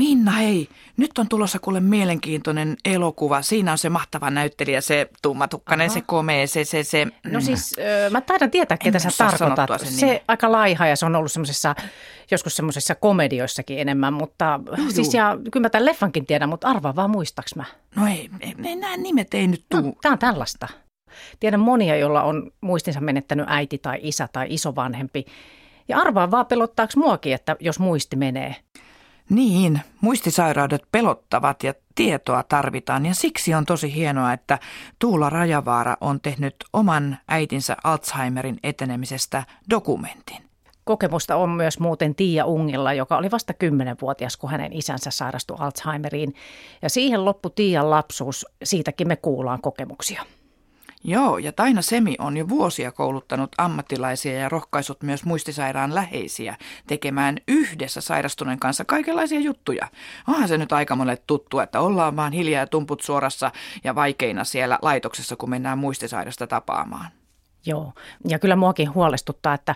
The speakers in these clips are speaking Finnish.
Minna, hei, nyt on tulossa kuule mielenkiintoinen elokuva. Siinä on se mahtava näyttelijä, se tummatukkainen, Aha. se komea, se, se, se... No mm. siis, äh, mä taidan tietää, ketä en sä tarkoitat. Se nimi. aika laiha ja se on ollut semmoisessa, joskus semmoisessa komedioissakin enemmän, mutta no, siis ja kyllä mä tämän leffankin tiedän, mutta arvaa vaan muistaks mä. No ei, ei, ei nämä nimet ei nyt tuu. No, tää on tällaista. Tiedän monia, joilla on muistinsa menettänyt äiti tai isä tai isovanhempi. Ja arvaa vaan pelottaako muakin, että jos muisti menee. Niin, muistisairaudet pelottavat ja tietoa tarvitaan ja siksi on tosi hienoa, että Tuula Rajavaara on tehnyt oman äitinsä Alzheimerin etenemisestä dokumentin. Kokemusta on myös muuten Tiia Ungilla, joka oli vasta 10-vuotias, kun hänen isänsä sairastui Alzheimeriin. Ja siihen loppu Tiian lapsuus, siitäkin me kuullaan kokemuksia. Joo, ja Taina Semi on jo vuosia kouluttanut ammattilaisia ja rohkaisut myös muistisairaan läheisiä tekemään yhdessä sairastuneen kanssa kaikenlaisia juttuja. Onhan se nyt aika monelle tuttu, että ollaan vaan hiljaa ja tumput suorassa ja vaikeina siellä laitoksessa, kun mennään muistisairasta tapaamaan. Joo, ja kyllä muakin huolestuttaa, että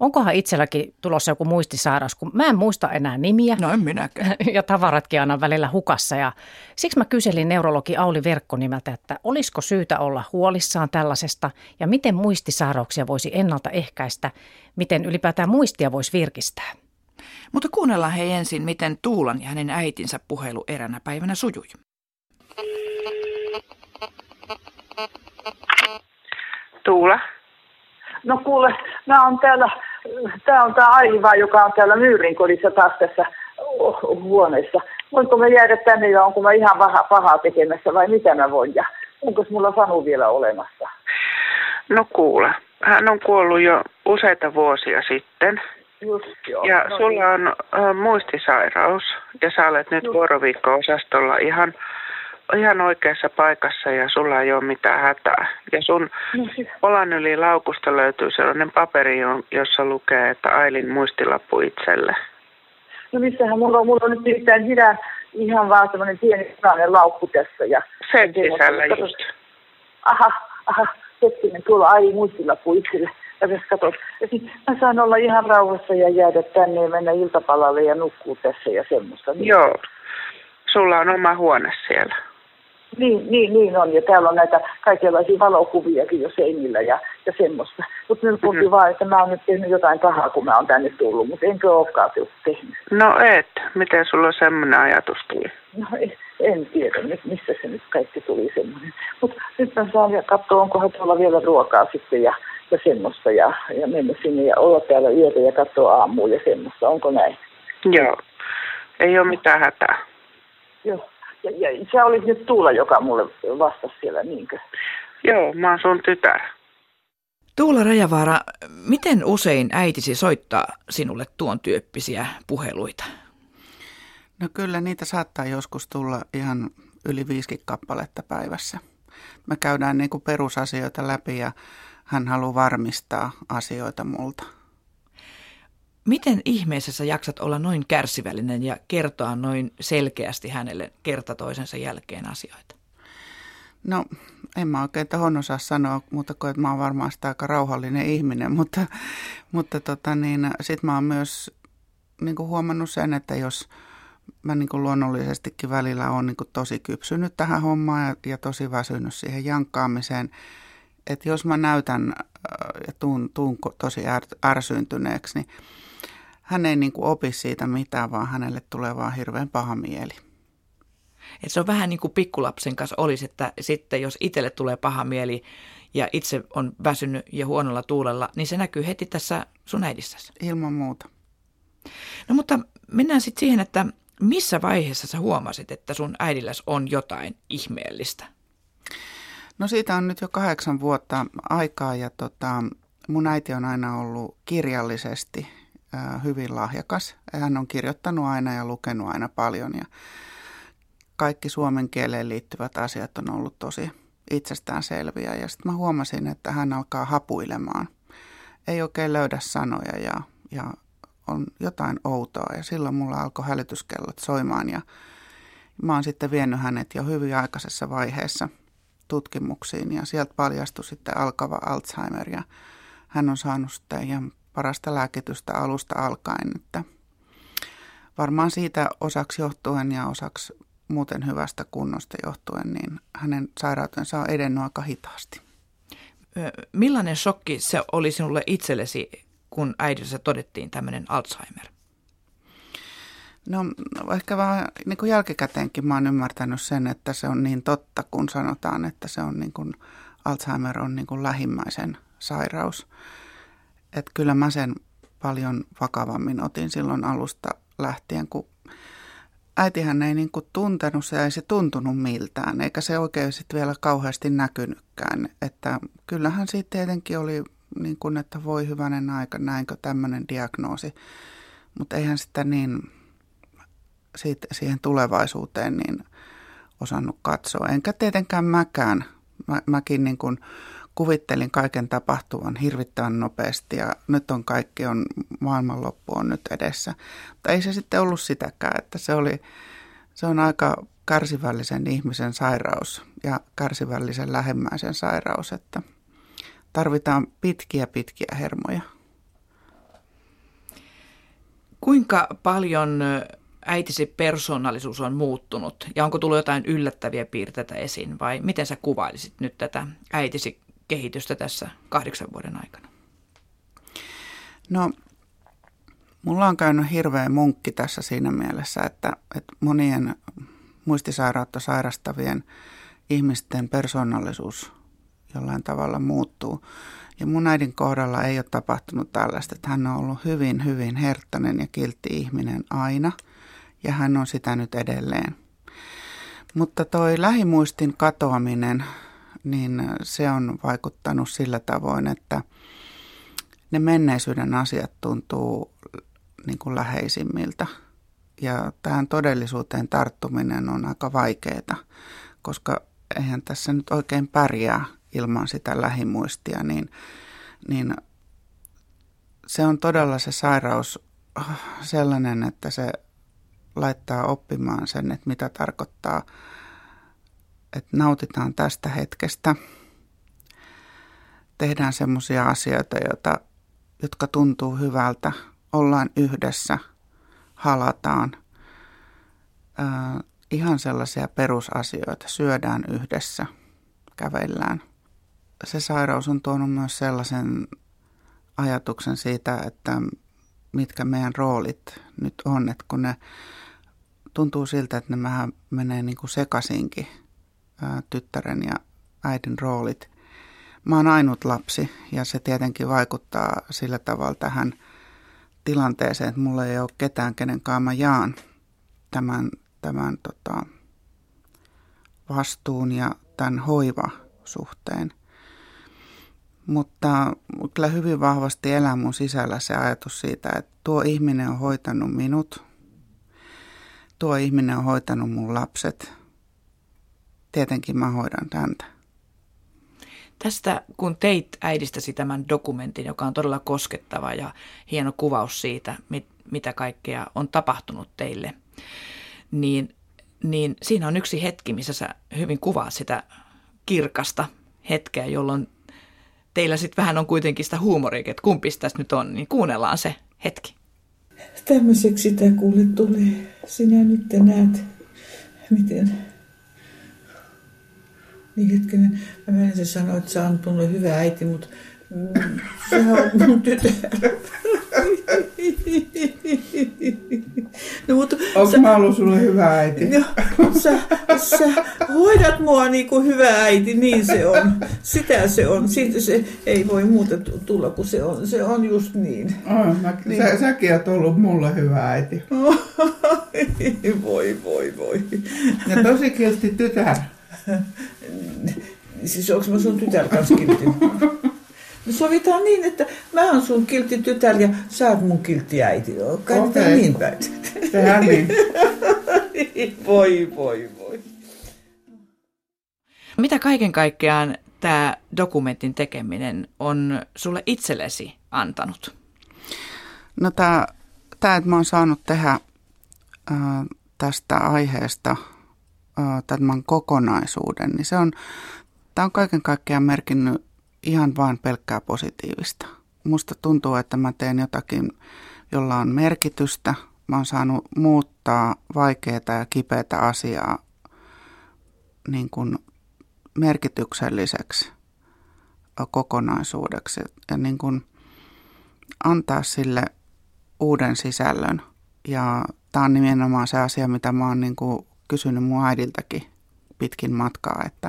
onkohan itselläkin tulossa joku muistisairaus, kun mä en muista enää nimiä. No en minäkään. Ja tavaratkin aina välillä hukassa. Ja siksi mä kyselin neurologi Auli Verkkonimeltä, että olisiko syytä olla huolissaan tällaisesta ja miten muistisairauksia voisi ennaltaehkäistä, miten ylipäätään muistia voisi virkistää. Mutta kuunnellaan he ensin, miten Tuulan ja hänen äitinsä puhelu eränä päivänä sujui. Tuula. No kuule, mä on täällä, tää on tää Aiva, joka on täällä Myyrinkodissa taas tässä huoneessa. Voinko mä jäädä tänne ja onko mä ihan vähän pahaa tekemässä vai mitä mä voin ja onko mulla Sanu vielä olemassa? No kuule, hän on kuollut jo useita vuosia sitten. Just joo. Ja no sulla niin. on äh, muistisairaus ja sä olet nyt vuoroviikko-osastolla ihan ihan oikeassa paikassa ja sulla ei ole mitään hätää. Ja sun No siis- olan yli laukusta löytyy sellainen paperi, jo- jossa lukee, että Ailin muistilappu itselle. No missähän mulla on, mulla on nyt nimittäin hidä, ihan vaan semmoinen pieni punainen laukku tässä. Ja Sen sisällä Kato- just. Aha, aha, hetkinen, tuolla ai muistilappu itselle. Ja tässä katot. Ja sit mä saan olla ihan rauhassa ja jäädä tänne ja mennä iltapalalle ja nukkuu tässä ja semmoista. Joo. Sulla on oma huone siellä. Niin, niin, niin on. Ja täällä on näitä kaikenlaisia valokuviakin jo seinillä ja, ja semmoista. Mutta nyt puhuttiin Mhm. vaan, että mä oon nyt tehnyt jotain pahaa, kun mä oon tänne tullut. Mutta enkö olekaan tehnyt. No et. Miten sulla semmoinen ajatus tuli? No en, tiedä nyt, missä se nyt kaikki tuli semmoinen. Mutta nyt mä saan ja katsoa, onkohan tuolla vielä ruokaa sitten ja, ja semmoista. Ja, ja mennä sinne ja olla täällä yötä ja katsoa aamuun ja semmoista. Onko näin? Joo. Ei ole mitään hätää. Joo. Ja, ja se oli nyt Tuula, joka mulle vastasi siellä, niinkö? Joo, mä oon sun tytär. Tuula Rajavaara, miten usein äitisi soittaa sinulle tuon tyyppisiä puheluita? No kyllä niitä saattaa joskus tulla ihan yli viisikin kappaletta päivässä. Me käydään niin kuin perusasioita läpi ja hän haluaa varmistaa asioita multa. Miten ihmeessä sä jaksat olla noin kärsivällinen ja kertoa noin selkeästi hänelle kerta toisensa jälkeen asioita? No en mä oikein tohon osaa sanoa, mutta kuin, että mä oon varmaan sitä aika rauhallinen ihminen, mutta, mutta tota niin, sit mä oon myös niin kuin huomannut sen, että jos mä niin kuin luonnollisestikin välillä on niin kuin tosi kypsynyt tähän hommaan ja, ja tosi väsynyt siihen jankkaamiseen, että jos mä näytän äh, ja tuun, tuun tosi är, ärsyyntyneeksi, niin hän ei niin kuin opi siitä mitään, vaan hänelle tulee vaan hirveän paha mieli. Et se on vähän niin kuin pikkulapsen kanssa olisi, että sitten jos itselle tulee paha mieli ja itse on väsynyt ja huonolla tuulella, niin se näkyy heti tässä sun äidissäsi. Ilman muuta. No mutta mennään sitten siihen, että missä vaiheessa sä huomasit, että sun äidilläs on jotain ihmeellistä? No siitä on nyt jo kahdeksan vuotta aikaa ja tota, mun äiti on aina ollut kirjallisesti hyvin lahjakas. Hän on kirjoittanut aina ja lukenut aina paljon ja kaikki suomen kieleen liittyvät asiat on ollut tosi itsestäänselviä. Ja sitten mä huomasin, että hän alkaa hapuilemaan. Ei oikein löydä sanoja ja, ja on jotain outoa ja silloin mulla alkoi hälytyskellot soimaan ja mä oon sitten vienyt hänet jo hyvin aikaisessa vaiheessa tutkimuksiin ja sieltä paljastui sitten alkava Alzheimer ja hän on saanut sitten ihan parasta lääkitystä alusta alkaen, että varmaan siitä osaksi johtuen ja osaksi muuten hyvästä kunnosta johtuen, niin hänen sairautensa on edennyt aika hitaasti. Millainen shokki se oli sinulle itsellesi, kun äidissä todettiin tämmöinen Alzheimer? No ehkä vaan niin kuin jälkikäteenkin mä oon ymmärtänyt sen, että se on niin totta, kun sanotaan, että se on niin kuin, Alzheimer on niin kuin lähimmäisen sairaus. Että kyllä mä sen paljon vakavammin otin silloin alusta lähtien, kun äitihän ei niin kuin tuntenut se, ei se tuntunut miltään, eikä se oikein sitten vielä kauheasti näkynytkään. Että kyllähän siitä tietenkin oli niin kuin, että voi hyvänen aika, näinkö tämmöinen diagnoosi. Mutta eihän sitä niin siitä, siihen tulevaisuuteen niin osannut katsoa. Enkä tietenkään mäkään. Mä, mäkin niin kuin kuvittelin kaiken tapahtuvan hirvittävän nopeasti ja nyt on kaikki on, maailmanloppu on nyt edessä. Mutta ei se sitten ollut sitäkään, että se oli, se on aika kärsivällisen ihmisen sairaus ja kärsivällisen lähemmäisen sairaus, että tarvitaan pitkiä pitkiä hermoja. Kuinka paljon äitisi persoonallisuus on muuttunut ja onko tullut jotain yllättäviä piirteitä esiin vai miten sä kuvailisit nyt tätä äitisi kehitystä tässä kahdeksan vuoden aikana? No, mulla on käynyt hirveä munkki tässä siinä mielessä, että, että monien muistisairautta sairastavien ihmisten persoonallisuus jollain tavalla muuttuu. Ja mun äidin kohdalla ei ole tapahtunut tällaista, että hän on ollut hyvin, hyvin herttainen ja kiltti ihminen aina – ja hän on sitä nyt edelleen. Mutta toi lähimuistin katoaminen, niin se on vaikuttanut sillä tavoin, että ne menneisyyden asiat tuntuu niin kuin läheisimmiltä. Ja tähän todellisuuteen tarttuminen on aika vaikeaa, koska eihän tässä nyt oikein pärjää ilman sitä lähimuistia, niin, niin se on todella se sairaus sellainen, että se laittaa oppimaan sen, että mitä tarkoittaa, että nautitaan tästä hetkestä. Tehdään semmoisia asioita, joita, jotka tuntuu hyvältä. Ollaan yhdessä, halataan. Äh, ihan sellaisia perusasioita. Syödään yhdessä, kävellään. Se sairaus on tuonut myös sellaisen ajatuksen siitä, että mitkä meidän roolit nyt on, että kun ne tuntuu siltä, että nämä menee niin kuin sekaisinkin, ää, tyttären ja äidin roolit. Mä oon ainut lapsi ja se tietenkin vaikuttaa sillä tavalla tähän tilanteeseen, että mulla ei ole ketään, kenen kanssa mä jaan tämän, tämän tota, vastuun ja tämän hoivasuhteen. Mutta kyllä hyvin vahvasti elää mun sisällä se ajatus siitä, että tuo ihminen on hoitanut minut – tuo ihminen on hoitanut mun lapset. Tietenkin mä hoidan häntä. Tästä, kun teit äidistäsi tämän dokumentin, joka on todella koskettava ja hieno kuvaus siitä, mit, mitä kaikkea on tapahtunut teille, niin, niin siinä on yksi hetki, missä sä hyvin kuvaat sitä kirkasta hetkeä, jolloin teillä sitten vähän on kuitenkin sitä huumoria, että kumpi tässä nyt on, niin kuunnellaan se hetki. Tämmöiseksi sitä kuule tuli. Sinä nyt näet, miten... Niin hetkinen, mä en sanoa, että sä on tullut hyvä äiti, mutta mm, sehän on mun tytär. No, mutta Onko sä, mä ollut sulle hyvä äiti? No, sä, sä hoidat mua niin kuin hyvä äiti, niin se on. Sitä se on. Siitä se ei voi muuta tulla, kun se on, se on just niin. Oh, mä, niin. Sä, säkin oot ollut mulle hyvä äiti. voi, voi, voi. Ja tosi kiltti tytär. Siis onko mä sun tytär kanssa kiltti? Me sovitaan niin, että mä oon sun kiltti tytär ja sä oot mun kiltti äiti. Kai okay. niin päin. Tehdään niin. voi, voi, voi. Mitä kaiken kaikkiaan tämä dokumentin tekeminen on sulle itsellesi antanut? No tämä, että mä oon saanut tehdä äh, tästä aiheesta tämän kokonaisuuden, niin se on, tämä on kaiken kaikkiaan merkinnyt ihan vain pelkkää positiivista. Musta tuntuu, että mä teen jotakin, jolla on merkitystä mä oon saanut muuttaa vaikeaa ja kipeätä asiaa niin kuin merkitykselliseksi kokonaisuudeksi ja niin kuin antaa sille uuden sisällön. Ja tämä on nimenomaan se asia, mitä mä oon niin kuin kysynyt mun äidiltäkin pitkin matkaa, että,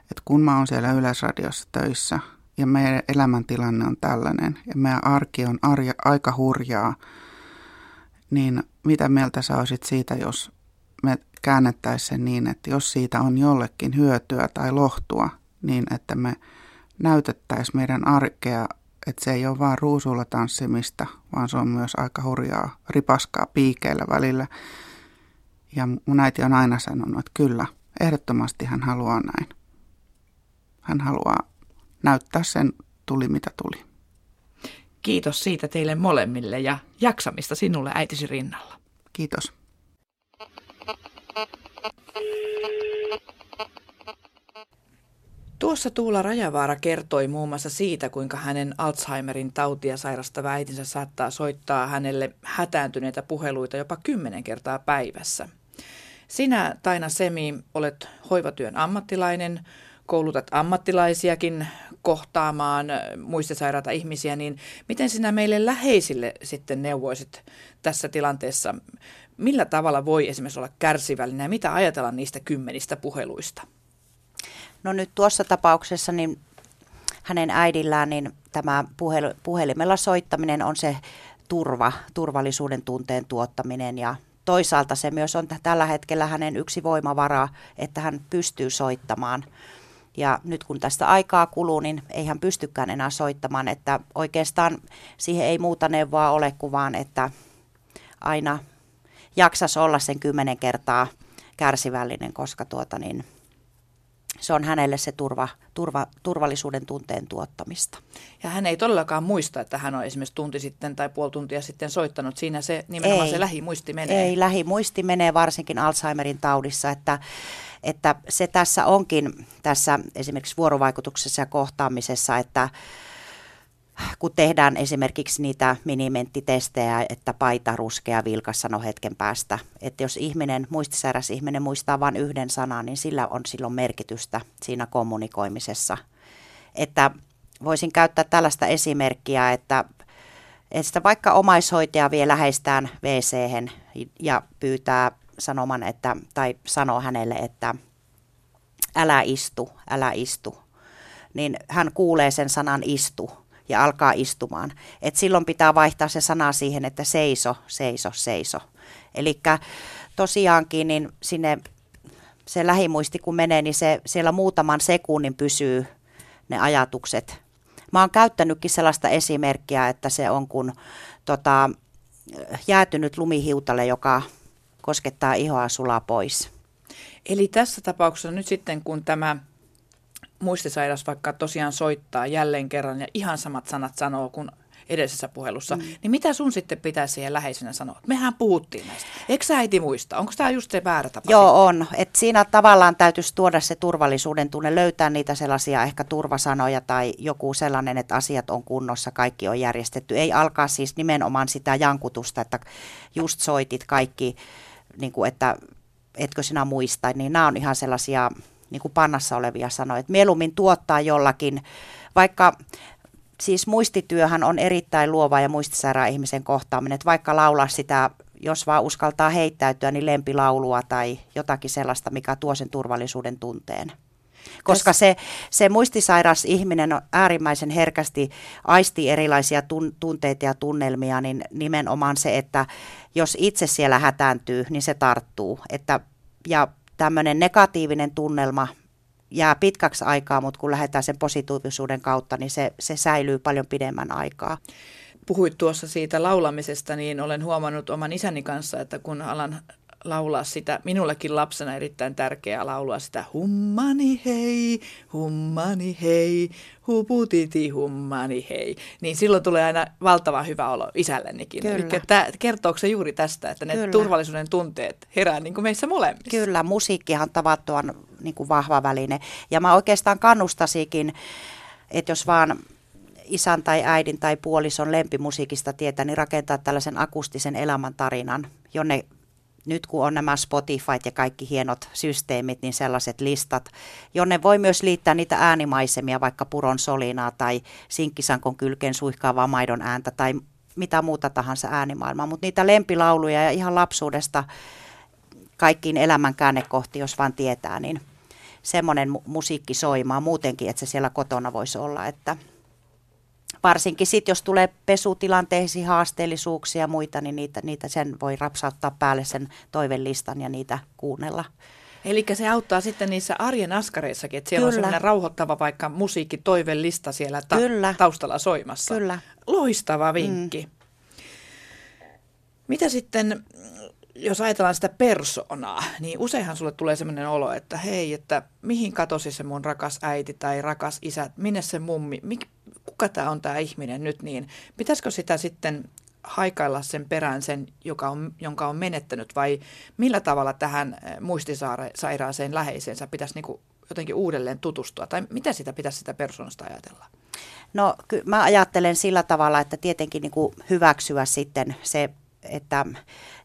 että kun mä oon siellä Yleisradiossa töissä ja meidän elämäntilanne on tällainen ja meidän arki on arja, aika hurjaa, niin mitä mieltä sä olisit siitä, jos me käännettäisiin sen niin, että jos siitä on jollekin hyötyä tai lohtua, niin että me näytettäisiin meidän arkea, että se ei ole vaan ruusulla tanssimista, vaan se on myös aika hurjaa ripaskaa piikeillä välillä. Ja mun äiti on aina sanonut, että kyllä, ehdottomasti hän haluaa näin. Hän haluaa näyttää sen tuli mitä tuli. Kiitos siitä teille molemmille ja jaksamista sinulle äitisi rinnalla. Kiitos. Tuossa Tuula Rajavaara kertoi muun muassa siitä, kuinka hänen Alzheimerin tautia sairastava äitinsä saattaa soittaa hänelle hätääntyneitä puheluita jopa kymmenen kertaa päivässä. Sinä, Taina Semi, olet hoivatyön ammattilainen, koulutat ammattilaisiakin kohtaamaan muistisairaita ihmisiä, niin miten sinä meille läheisille sitten neuvoisit tässä tilanteessa? Millä tavalla voi esimerkiksi olla kärsivällinen ja mitä ajatella niistä kymmenistä puheluista? No nyt tuossa tapauksessa niin hänen äidillään niin tämä puhel- puhelimella soittaminen on se turva, turvallisuuden tunteen tuottaminen ja toisaalta se myös on tällä hetkellä hänen yksi voimavara, että hän pystyy soittamaan. Ja nyt kun tästä aikaa kuluu, niin ei hän pystykään enää soittamaan, että oikeastaan siihen ei muuta neuvoa ole kuin vaan, että aina jaksas olla sen kymmenen kertaa kärsivällinen, koska tuota niin, se on hänelle se turva, turva, turvallisuuden tunteen tuottamista. Ja hän ei todellakaan muista, että hän on esimerkiksi tunti sitten tai puoli tuntia sitten soittanut. Siinä se nimenomaan ei, se lähimuisti menee. Ei, lähimuisti menee varsinkin Alzheimerin taudissa, että, että se tässä onkin tässä esimerkiksi vuorovaikutuksessa ja kohtaamisessa, että kun tehdään esimerkiksi niitä minimenttitestejä, että paita ruskea vilkas sano hetken päästä. Että jos ihminen, muistisairas ihminen muistaa vain yhden sanan, niin sillä on silloin merkitystä siinä kommunikoimisessa. Että voisin käyttää tällaista esimerkkiä, että, että vaikka omaishoitaja vie läheistään wc ja pyytää sanoman, että, tai sanoo hänelle, että älä istu, älä istu, niin hän kuulee sen sanan istu ja alkaa istumaan. Et silloin pitää vaihtaa se sana siihen, että seiso, seiso, seiso. Eli tosiaankin niin sinne se lähimuisti kun menee, niin se siellä muutaman sekunnin pysyy ne ajatukset. Mä oon käyttänytkin sellaista esimerkkiä, että se on kun tota, jäätynyt lumihiutale, joka koskettaa ihoa sulaa pois. Eli tässä tapauksessa nyt sitten, kun tämä muistisairas vaikka tosiaan soittaa jälleen kerran ja ihan samat sanat sanoo kuin edellisessä puhelussa, mm. niin mitä sun sitten pitäisi siihen läheisenä sanoa? Mehän puhuttiin näistä. Eikö sä äiti muista? Onko tämä just se väärä tapa? Joo, sitten? on. Et siinä tavallaan täytyisi tuoda se turvallisuuden tunne, löytää niitä sellaisia ehkä turvasanoja tai joku sellainen, että asiat on kunnossa, kaikki on järjestetty. Ei alkaa siis nimenomaan sitä jankutusta, että just soitit kaikki, niin kuin, että etkö sinä muista, niin nämä on ihan sellaisia niin kuin pannassa olevia sanoja. Että mieluummin tuottaa jollakin, vaikka siis muistityöhän on erittäin luova ja muistisairaan ihmisen kohtaaminen, että vaikka laulaa sitä, jos vaan uskaltaa heittäytyä, niin lempilaulua tai jotakin sellaista, mikä tuo sen turvallisuuden tunteen. Koska se, se muistisairas ihminen on äärimmäisen herkästi aisti erilaisia tun, tunteita ja tunnelmia, niin nimenomaan se, että jos itse siellä hätääntyy, niin se tarttuu. Että, ja tämmöinen negatiivinen tunnelma jää pitkäksi aikaa, mutta kun lähdetään sen positiivisuuden kautta, niin se, se säilyy paljon pidemmän aikaa. Puhuit tuossa siitä laulamisesta, niin olen huomannut oman isäni kanssa, että kun alan laulaa sitä, minullekin lapsena erittäin tärkeää laulua sitä hummani hei, hummani hei, huputiti hummani hei. Niin silloin tulee aina valtavan hyvä olo isällenikin. Kyllä. Eli tämä, kertooko se juuri tästä, että ne Kyllä. turvallisuuden tunteet herää niin kuin meissä molemmissa? Kyllä, musiikkihan tavattoman niin kuin vahva väline. Ja mä oikeastaan kannustasikin, että jos vaan isän tai äidin tai puolison lempimusiikista tietää, niin rakentaa tällaisen akustisen elämäntarinan, jonne nyt kun on nämä Spotify ja kaikki hienot systeemit, niin sellaiset listat, jonne voi myös liittää niitä äänimaisemia, vaikka puron solinaa tai sinkkisankon kylkeen suihkaavaa maidon ääntä tai mitä muuta tahansa äänimaailmaa. Mutta niitä lempilauluja ja ihan lapsuudesta kaikkiin elämän käännekohti, jos vaan tietää, niin semmoinen musiikki soimaa muutenkin, että se siellä kotona voisi olla, että – varsinkin sitten, jos tulee pesutilanteisiin haasteellisuuksia ja muita, niin niitä, niitä sen voi rapsauttaa päälle sen toivelistan ja niitä kuunnella. Eli se auttaa sitten niissä arjen askareissakin, että siellä Kyllä. on sellainen rauhoittava vaikka musiikki toivellista siellä ta- Kyllä. taustalla soimassa. Kyllä. Loistava vinkki. Mm. Mitä sitten, jos ajatellaan sitä persoonaa, niin useinhan sulle tulee sellainen olo, että hei, että mihin katosi se mun rakas äiti tai rakas isä, minne se mummi, mik, kuka tämä on tämä ihminen nyt, niin pitäisikö sitä sitten haikailla sen perään sen, joka on, jonka on menettänyt, vai millä tavalla tähän eh, muistisairaaseen läheisensä pitäisi niin jotenkin uudelleen tutustua, tai mitä sitä pitäisi sitä persoonasta ajatella? No ky- mä ajattelen sillä tavalla, että tietenkin niin kuin hyväksyä sitten se, että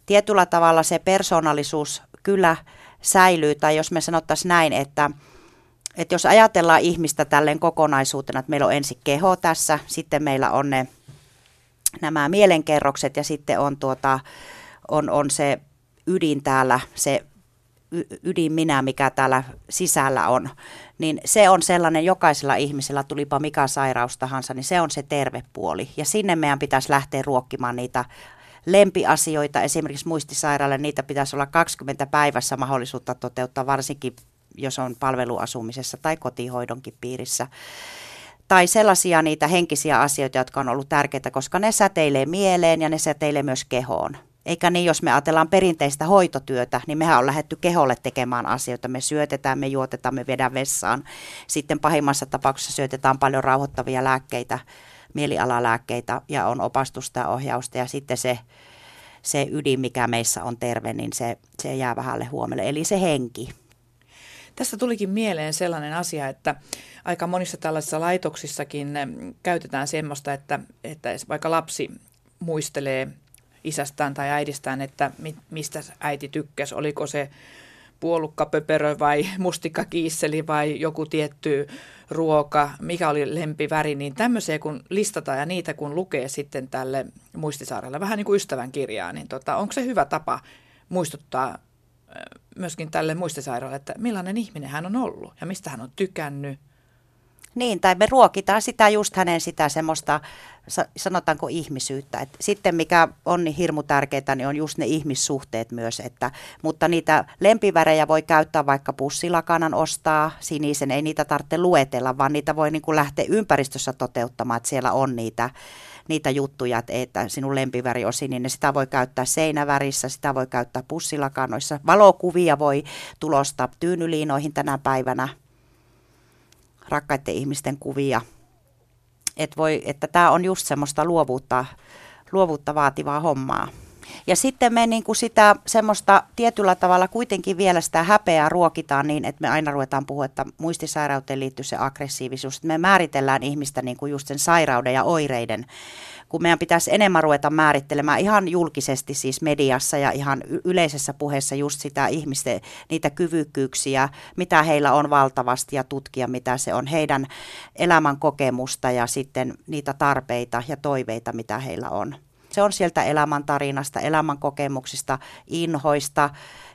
tietyllä tavalla se persoonallisuus kyllä säilyy, tai jos me sanottaisiin näin, että että jos ajatellaan ihmistä tälleen kokonaisuutena, että meillä on ensin keho tässä, sitten meillä on ne, nämä mielenkerrokset ja sitten on, tuota, on, on se ydin täällä, se ydin minä, mikä täällä sisällä on, niin se on sellainen jokaisella ihmisellä, tulipa mikä sairaus tahansa, niin se on se terve puoli. Ja sinne meidän pitäisi lähteä ruokkimaan niitä lempiasioita, esimerkiksi muistisairaalle, niitä pitäisi olla 20 päivässä mahdollisuutta toteuttaa, varsinkin jos on palveluasumisessa tai kotihoidonkin piirissä. Tai sellaisia niitä henkisiä asioita, jotka on ollut tärkeitä, koska ne säteilee mieleen ja ne säteilee myös kehoon. Eikä niin, jos me ajatellaan perinteistä hoitotyötä, niin mehän on lähetty keholle tekemään asioita. Me syötetään, me juotetaan, me vedään vessaan. Sitten pahimmassa tapauksessa syötetään paljon rauhoittavia lääkkeitä, mielialalääkkeitä ja on opastusta ja ohjausta. Ja sitten se, se ydin, mikä meissä on terve, niin se, se jää vähälle huomiolle. Eli se henki. Tästä tulikin mieleen sellainen asia, että aika monissa tällaisissa laitoksissakin käytetään semmoista, että, että vaikka lapsi muistelee isästään tai äidistään, että mistä äiti tykkäsi, oliko se puolukkapöperö vai mustikkakiisseli vai joku tietty ruoka, mikä oli lempiväri, niin tämmöisiä kun listataan ja niitä kun lukee sitten tälle muistisaarelle, vähän niin kuin ystävän kirjaa, niin tota, onko se hyvä tapa muistuttaa myöskin tälle muistisairaalle, että millainen ihminen hän on ollut ja mistä hän on tykännyt. Niin, tai me ruokitaan sitä just hänen sitä semmoista, sanotaanko ihmisyyttä. Et sitten mikä on niin hirmu tärkeää, niin on just ne ihmissuhteet myös. Että, mutta niitä lempivärejä voi käyttää vaikka pussilakanan ostaa, sinisen, ei niitä tarvitse luetella, vaan niitä voi niin kuin lähteä ympäristössä toteuttamaan, että siellä on niitä niitä juttuja, että sinun lempiväri on sininen. Sitä voi käyttää seinävärissä, sitä voi käyttää pussilakanoissa. Valokuvia voi tulostaa tyynyliinoihin tänä päivänä. Rakkaiden ihmisten kuvia. Et voi, että tämä on just semmoista luovuutta, luovuutta vaativaa hommaa. Ja sitten me niin kuin sitä semmoista tietyllä tavalla kuitenkin vielä sitä häpeää ruokitaan niin, että me aina ruvetaan puhua, että muistisairauteen liittyy se aggressiivisuus. Me määritellään ihmistä niin kuin just sen sairauden ja oireiden kun meidän pitäisi enemmän ruveta määrittelemään ihan julkisesti siis mediassa ja ihan yleisessä puheessa just sitä ihmisten, niitä kyvykkyyksiä, mitä heillä on valtavasti ja tutkia, mitä se on heidän elämän kokemusta ja sitten niitä tarpeita ja toiveita, mitä heillä on. Se on sieltä elämäntarinasta, elämän kokemuksista, inhoista,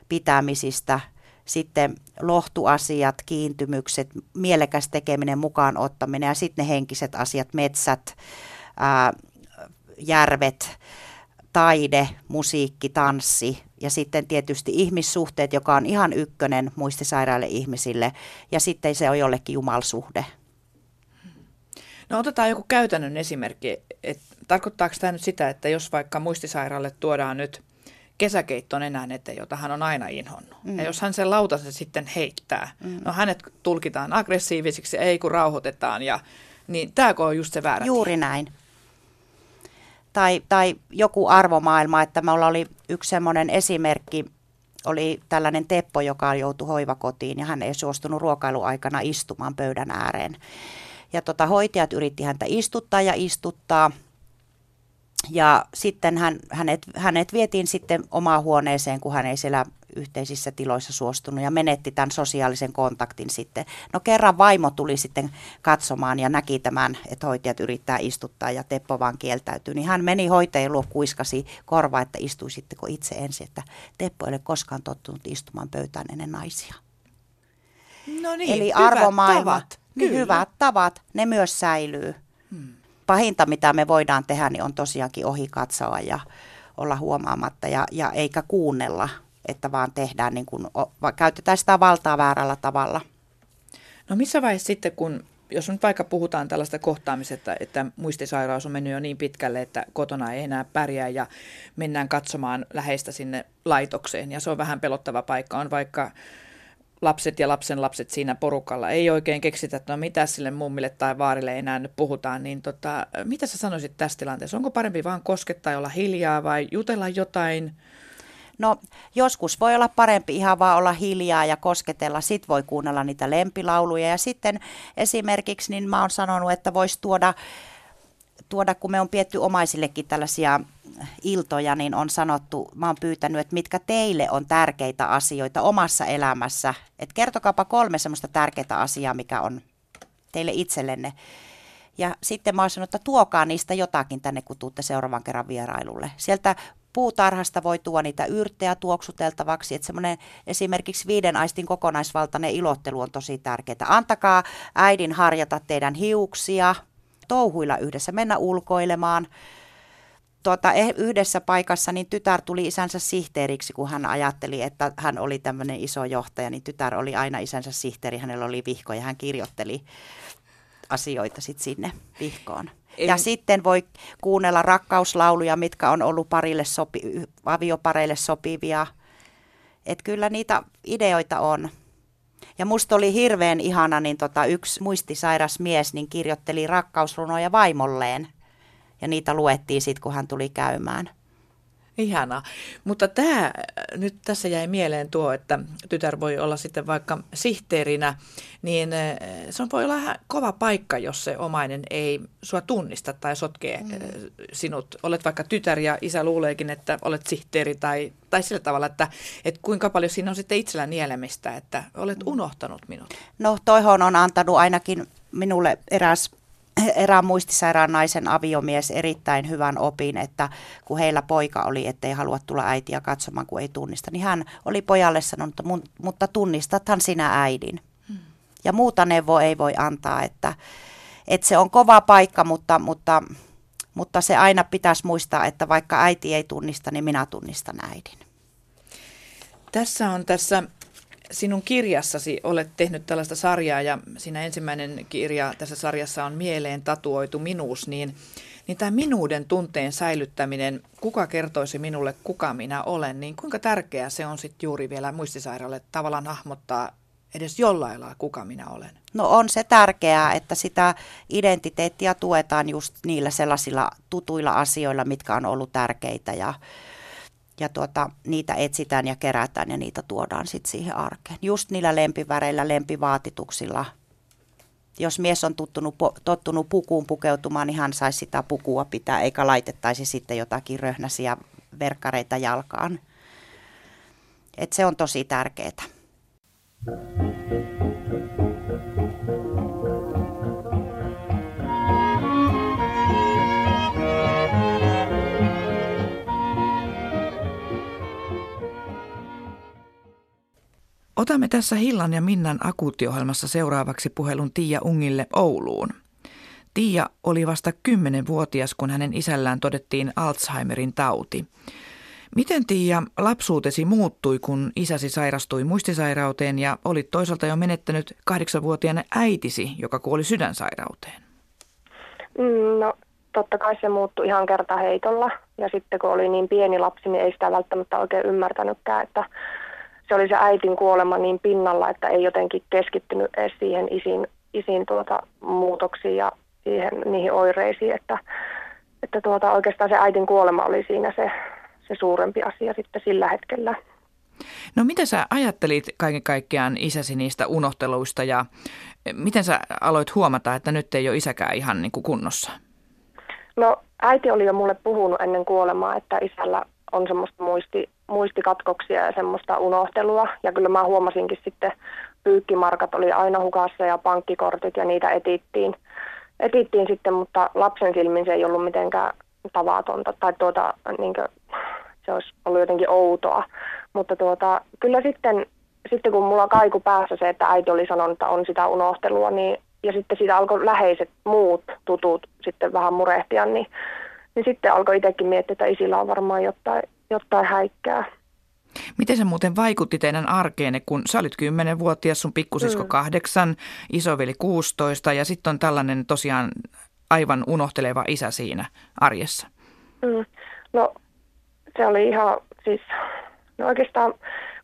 pitämisistä, sitten lohtuasiat, kiintymykset, mielekäs tekeminen, mukaan ottaminen ja sitten ne henkiset asiat, metsät, ää, järvet, taide, musiikki, tanssi ja sitten tietysti ihmissuhteet, joka on ihan ykkönen muistisairaille ihmisille ja sitten se on jollekin jumalsuhde. No otetaan joku käytännön esimerkki. Et, tarkoittaako tämä nyt sitä, että jos vaikka muistisairaalle tuodaan nyt kesäkeitton enää eteen, jota hän on aina inhonnut. Mm. Ja jos hän sen lautasen sitten heittää, mm. no hänet tulkitaan aggressiivisiksi, ei kun rauhoitetaan. Ja, niin tämä on just se väärä Juuri tie. näin. Tai, tai joku arvomaailma, että me oli yksi semmoinen esimerkki, oli tällainen Teppo, joka joutui hoivakotiin ja hän ei suostunut ruokailuaikana istumaan pöydän ääreen. Ja tota, hoitajat yritti häntä istuttaa ja istuttaa. Ja sitten hän, hänet, hänet vietiin sitten omaan huoneeseen, kun hän ei siellä yhteisissä tiloissa suostunut ja menetti tämän sosiaalisen kontaktin sitten. No kerran vaimo tuli sitten katsomaan ja näki tämän, että hoitajat yrittää istuttaa ja Teppo vaan kieltäytyy. Niin hän meni hoitajien luo kuiskasi korva, että istuisitteko itse ensin, että Teppo ei ole koskaan tottunut istumaan pöytään ennen naisia. No niin, Eli hyvät arvomaailma, tavat. niin hyvät tavat, ne myös säilyy. Pahinta, mitä me voidaan tehdä, niin on tosiaankin ohi katsoa ja olla huomaamatta ja, ja eikä kuunnella, että vaan tehdään niin kuin, käytetään sitä valtaa väärällä tavalla. No missä vaiheessa sitten, kun jos nyt vaikka puhutaan tällaista kohtaamisesta, että muistisairaus on mennyt jo niin pitkälle, että kotona ei enää pärjää ja mennään katsomaan läheistä sinne laitokseen ja se on vähän pelottava paikka, on vaikka lapset ja lapsen lapset siinä porukalla. Ei oikein keksitä, että no mitä sille mummille tai vaarille enää nyt puhutaan, niin tota, mitä sä sanoisit tässä tilanteessa? Onko parempi vaan koskettaa ja olla hiljaa vai jutella jotain? No joskus voi olla parempi ihan vaan olla hiljaa ja kosketella, sit voi kuunnella niitä lempilauluja ja sitten esimerkiksi niin mä oon sanonut, että voisi tuoda, tuoda, kun me on pietty omaisillekin tällaisia iltoja, niin on sanottu, mä oon pyytänyt, että mitkä teille on tärkeitä asioita omassa elämässä. Että kertokaapa kolme semmoista tärkeää asiaa, mikä on teille itsellenne. Ja sitten mä oon sanonut, että tuokaa niistä jotakin tänne, kun tuutte seuraavan kerran vierailulle. Sieltä puutarhasta voi tuoda niitä yrttejä tuoksuteltavaksi, että semmoinen esimerkiksi viiden aistin kokonaisvaltainen ilottelu on tosi tärkeää. Antakaa äidin harjata teidän hiuksia, touhuilla yhdessä, mennä ulkoilemaan. Tuota, eh- yhdessä paikassa niin tytär tuli isänsä sihteeriksi, kun hän ajatteli, että hän oli tämmöinen iso johtaja, niin tytär oli aina isänsä sihteeri, hänellä oli vihko ja hän kirjoitteli asioita sit sinne vihkoon. Eli- Ja sitten voi kuunnella rakkauslauluja, mitkä on ollut parille sopi, aviopareille sopivia. Et kyllä niitä ideoita on. Ja musta oli hirveän ihana, niin tota, yksi muistisairas mies niin kirjoitteli rakkausrunoja vaimolleen. Ja niitä luettiin sitten, kun hän tuli käymään. Ihanaa. Mutta tämä nyt tässä jäi mieleen tuo, että tytär voi olla sitten vaikka sihteerinä, niin eh, se on, voi olla ihan kova paikka, jos se omainen ei sua tunnista tai sotkee mm. sinut. Olet vaikka tytär ja isä luuleekin, että olet sihteeri tai, tai sillä tavalla, että, että kuinka paljon siinä on sitten itsellä nielemistä, että olet unohtanut minut. No toihon on antanut ainakin minulle eräs erään muistisairaan naisen aviomies erittäin hyvän opin, että kun heillä poika oli, ettei halua tulla äitiä katsomaan, kun ei tunnista, niin hän oli pojalle sanonut, että mun, mutta tunnistathan sinä äidin. Hmm. Ja muuta neuvoa ei voi antaa, että, että se on kova paikka, mutta, mutta, mutta se aina pitäisi muistaa, että vaikka äiti ei tunnista, niin minä tunnistan äidin. Tässä on tässä sinun kirjassasi olet tehnyt tällaista sarjaa ja siinä ensimmäinen kirja tässä sarjassa on Mieleen tatuoitu minuus, niin, niin tämä minuuden tunteen säilyttäminen, kuka kertoisi minulle, kuka minä olen, niin kuinka tärkeää se on sitten juuri vielä muistisairaalle tavallaan hahmottaa edes jollain lailla, kuka minä olen? No on se tärkeää, että sitä identiteettiä tuetaan just niillä sellaisilla tutuilla asioilla, mitkä on ollut tärkeitä ja, ja tuota, niitä etsitään ja kerätään ja niitä tuodaan sitten siihen arkeen. Just niillä lempiväreillä, lempivaatituksilla. Jos mies on tuttunut, tottunut pukuun pukeutumaan, niin hän saisi sitä pukua pitää, eikä laitettaisi sitten jotakin röhnäsiä verkkareita jalkaan. Et se on tosi tärkeää. Otamme tässä Hillan ja Minnan akuuttiohjelmassa seuraavaksi puhelun Tiia Ungille Ouluun. Tiia oli vasta 10-vuotias, kun hänen isällään todettiin Alzheimerin tauti. Miten Tiia lapsuutesi muuttui, kun isäsi sairastui muistisairauteen ja olit toisaalta jo menettänyt kahdeksanvuotiaana äitisi, joka kuoli sydänsairauteen? Mm, No totta kai se muuttui ihan kertaheitolla ja sitten kun oli niin pieni lapsi, niin ei sitä välttämättä oikein ymmärtänytkään, että se oli se äitin kuolema niin pinnalla, että ei jotenkin keskittynyt edes siihen isin, isin tuota muutoksiin ja siihen, niihin oireisiin, että, että tuota, oikeastaan se äitin kuolema oli siinä se, se suurempi asia sitten sillä hetkellä. No mitä sä ajattelit kaiken kaikkiaan isäsi niistä unohteluista ja miten sä aloit huomata, että nyt ei ole isäkään ihan niin kuin kunnossa? No äiti oli jo mulle puhunut ennen kuolemaa, että isällä on semmoista muisti, muistikatkoksia ja semmoista unohtelua. Ja kyllä mä huomasinkin sitten, pyykkimarkat oli aina hukassa ja pankkikortit ja niitä etittiin. Etittiin sitten, mutta lapsen silmin se ei ollut mitenkään tavatonta tai tuota, niin kuin, se olisi ollut jotenkin outoa. Mutta tuota, kyllä sitten, sitten kun mulla kaiku päässä se, että äiti oli sanonut, että on sitä unohtelua, niin, ja sitten siitä alkoi läheiset muut tutut sitten vähän murehtia, niin, niin sitten alkoi itsekin miettiä, että isillä on varmaan jotain, jotain häikkää. Miten se muuten vaikutti teidän arkeenne, kun sä olit 10-vuotias, sun pikkusisko mm. kahdeksan, isoveli 16 ja sitten on tällainen tosiaan aivan unohteleva isä siinä arjessa? Mm. No se oli ihan siis, no oikeastaan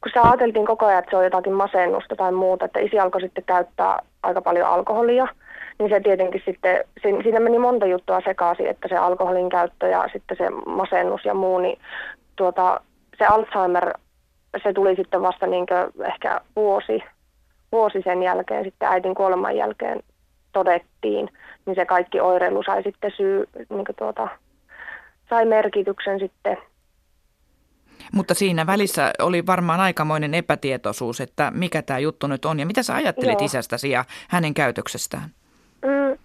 kun se ajateltiin koko ajan, että se on jotakin masennusta tai muuta, että isi alkoi sitten käyttää aika paljon alkoholia, niin se tietenkin sitten, siinä meni monta juttua sekaisin, että se alkoholin käyttö ja sitten se masennus ja muu, niin tuota, se Alzheimer, se tuli sitten vasta niin ehkä vuosi, vuosi sen jälkeen, sitten äitin kuoleman jälkeen todettiin, niin se kaikki oireilu sai sitten syy, niin tuota, sai merkityksen sitten. Mutta siinä välissä oli varmaan aikamoinen epätietoisuus, että mikä tämä juttu nyt on ja mitä sä ajattelit Joo. isästäsi ja hänen käytöksestään? Mm,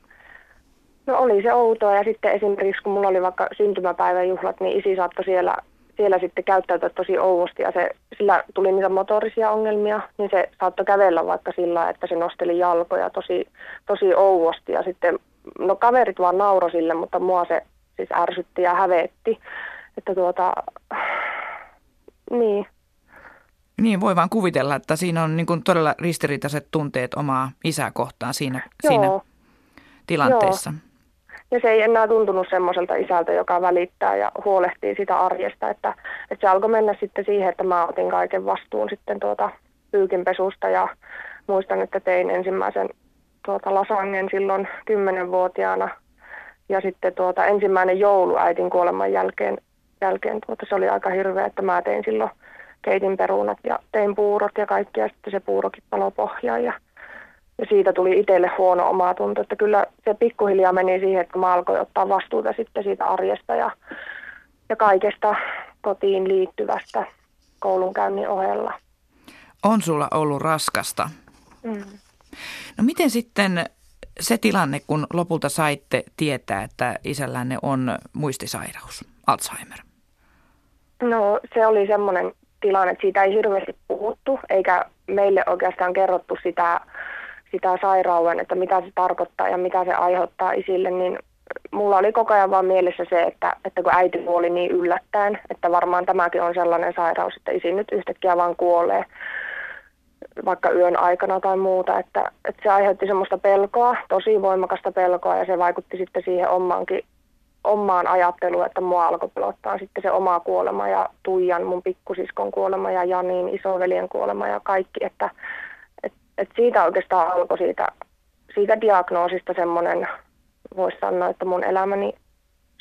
no oli se outoa. Ja sitten esimerkiksi kun mulla oli vaikka syntymäpäiväjuhlat, niin isi saattoi siellä siellä sitten käyttäytyä tosi ouvosti ja se, sillä tuli niitä motorisia ongelmia, niin se saattoi kävellä vaikka sillä, että se nosteli jalkoja tosi, tosi ouvosti ja sitten, no kaverit vaan nauroi sille, mutta mua se siis ärsytti ja hävetti, että tuota, niin. Niin, voi vaan kuvitella, että siinä on niin kuin todella ristiriitaiset tunteet omaa isää kohtaan siinä, Joo. siinä tilanteessa. Joo. Ja se ei enää tuntunut semmoiselta isältä, joka välittää ja huolehtii sitä arjesta, että, että se alkoi mennä sitten siihen, että mä otin kaiken vastuun sitten tuota pyykinpesusta ja muistan, että tein ensimmäisen tuota lasangen silloin kymmenenvuotiaana ja sitten tuota ensimmäinen joulu äitin kuoleman jälkeen, jälkeen tuota, se oli aika hirveä, että mä tein silloin keitin perunat ja tein puurot ja kaikki ja sitten se puurokin palo pohjaan ja ja siitä tuli itselle huono omaa tunto, että kyllä se pikkuhiljaa meni siihen, että mä alkoin ottaa vastuuta sitten siitä arjesta ja, ja kaikesta kotiin liittyvästä koulunkäynnin ohella. On sulla ollut raskasta. Mm. No miten sitten se tilanne, kun lopulta saitte tietää, että isällänne on muistisairaus, Alzheimer? No se oli semmoinen tilanne, että siitä ei hirveästi puhuttu, eikä meille oikeastaan kerrottu sitä sitä sairauden, että mitä se tarkoittaa ja mitä se aiheuttaa isille, niin mulla oli koko ajan vaan mielessä se, että, että kun äiti kuoli niin yllättäen, että varmaan tämäkin on sellainen sairaus, että isi nyt yhtäkkiä vaan kuolee vaikka yön aikana tai muuta, että, että se aiheutti semmoista pelkoa, tosi voimakasta pelkoa ja se vaikutti sitten siihen omaankin, omaan ajatteluun, että mua alkoi pelottaa sitten se oma kuolema ja Tuijan, mun pikkusiskon kuolema ja Janin isoveljen kuolema ja kaikki, että, et siitä oikeastaan alkoi siitä, siitä diagnoosista semmoinen, voisi sanoa, että mun elämäni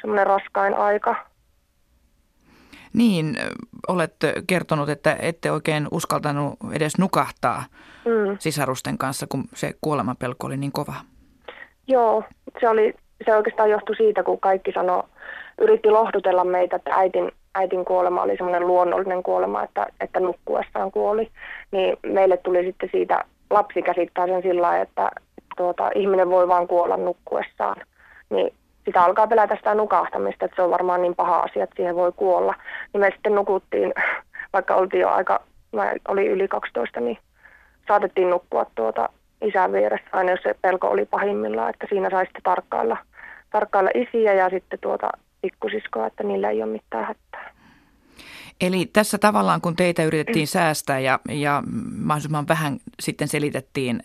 semmoinen raskain aika. Niin, olet kertonut, että ette oikein uskaltanut edes nukahtaa mm. sisarusten kanssa, kun se kuolemapelko oli niin kova. Joo, se, oli, se oikeastaan johtui siitä, kun kaikki sanoi, yritti lohdutella meitä, että äitin, äitin kuolema oli semmoinen luonnollinen kuolema, että, että nukkuessaan kuoli. Niin meille tuli sitten siitä lapsi käsittää sen sillä lailla, että tuota, ihminen voi vaan kuolla nukkuessaan. Niin sitä alkaa pelätä sitä nukahtamista, että se on varmaan niin paha asia, että siihen voi kuolla. Niin me sitten nukuttiin, vaikka oltiin jo aika, mä oli yli 12, niin saatettiin nukkua tuota isän vieressä aina, jos se pelko oli pahimmillaan, että siinä sai sitten tarkkailla, tarkkailla isiä ja sitten tuota pikkusiskoa, että niillä ei ole mitään hätää. Eli tässä tavallaan, kun teitä yritettiin säästää ja, ja mahdollisimman vähän sitten selitettiin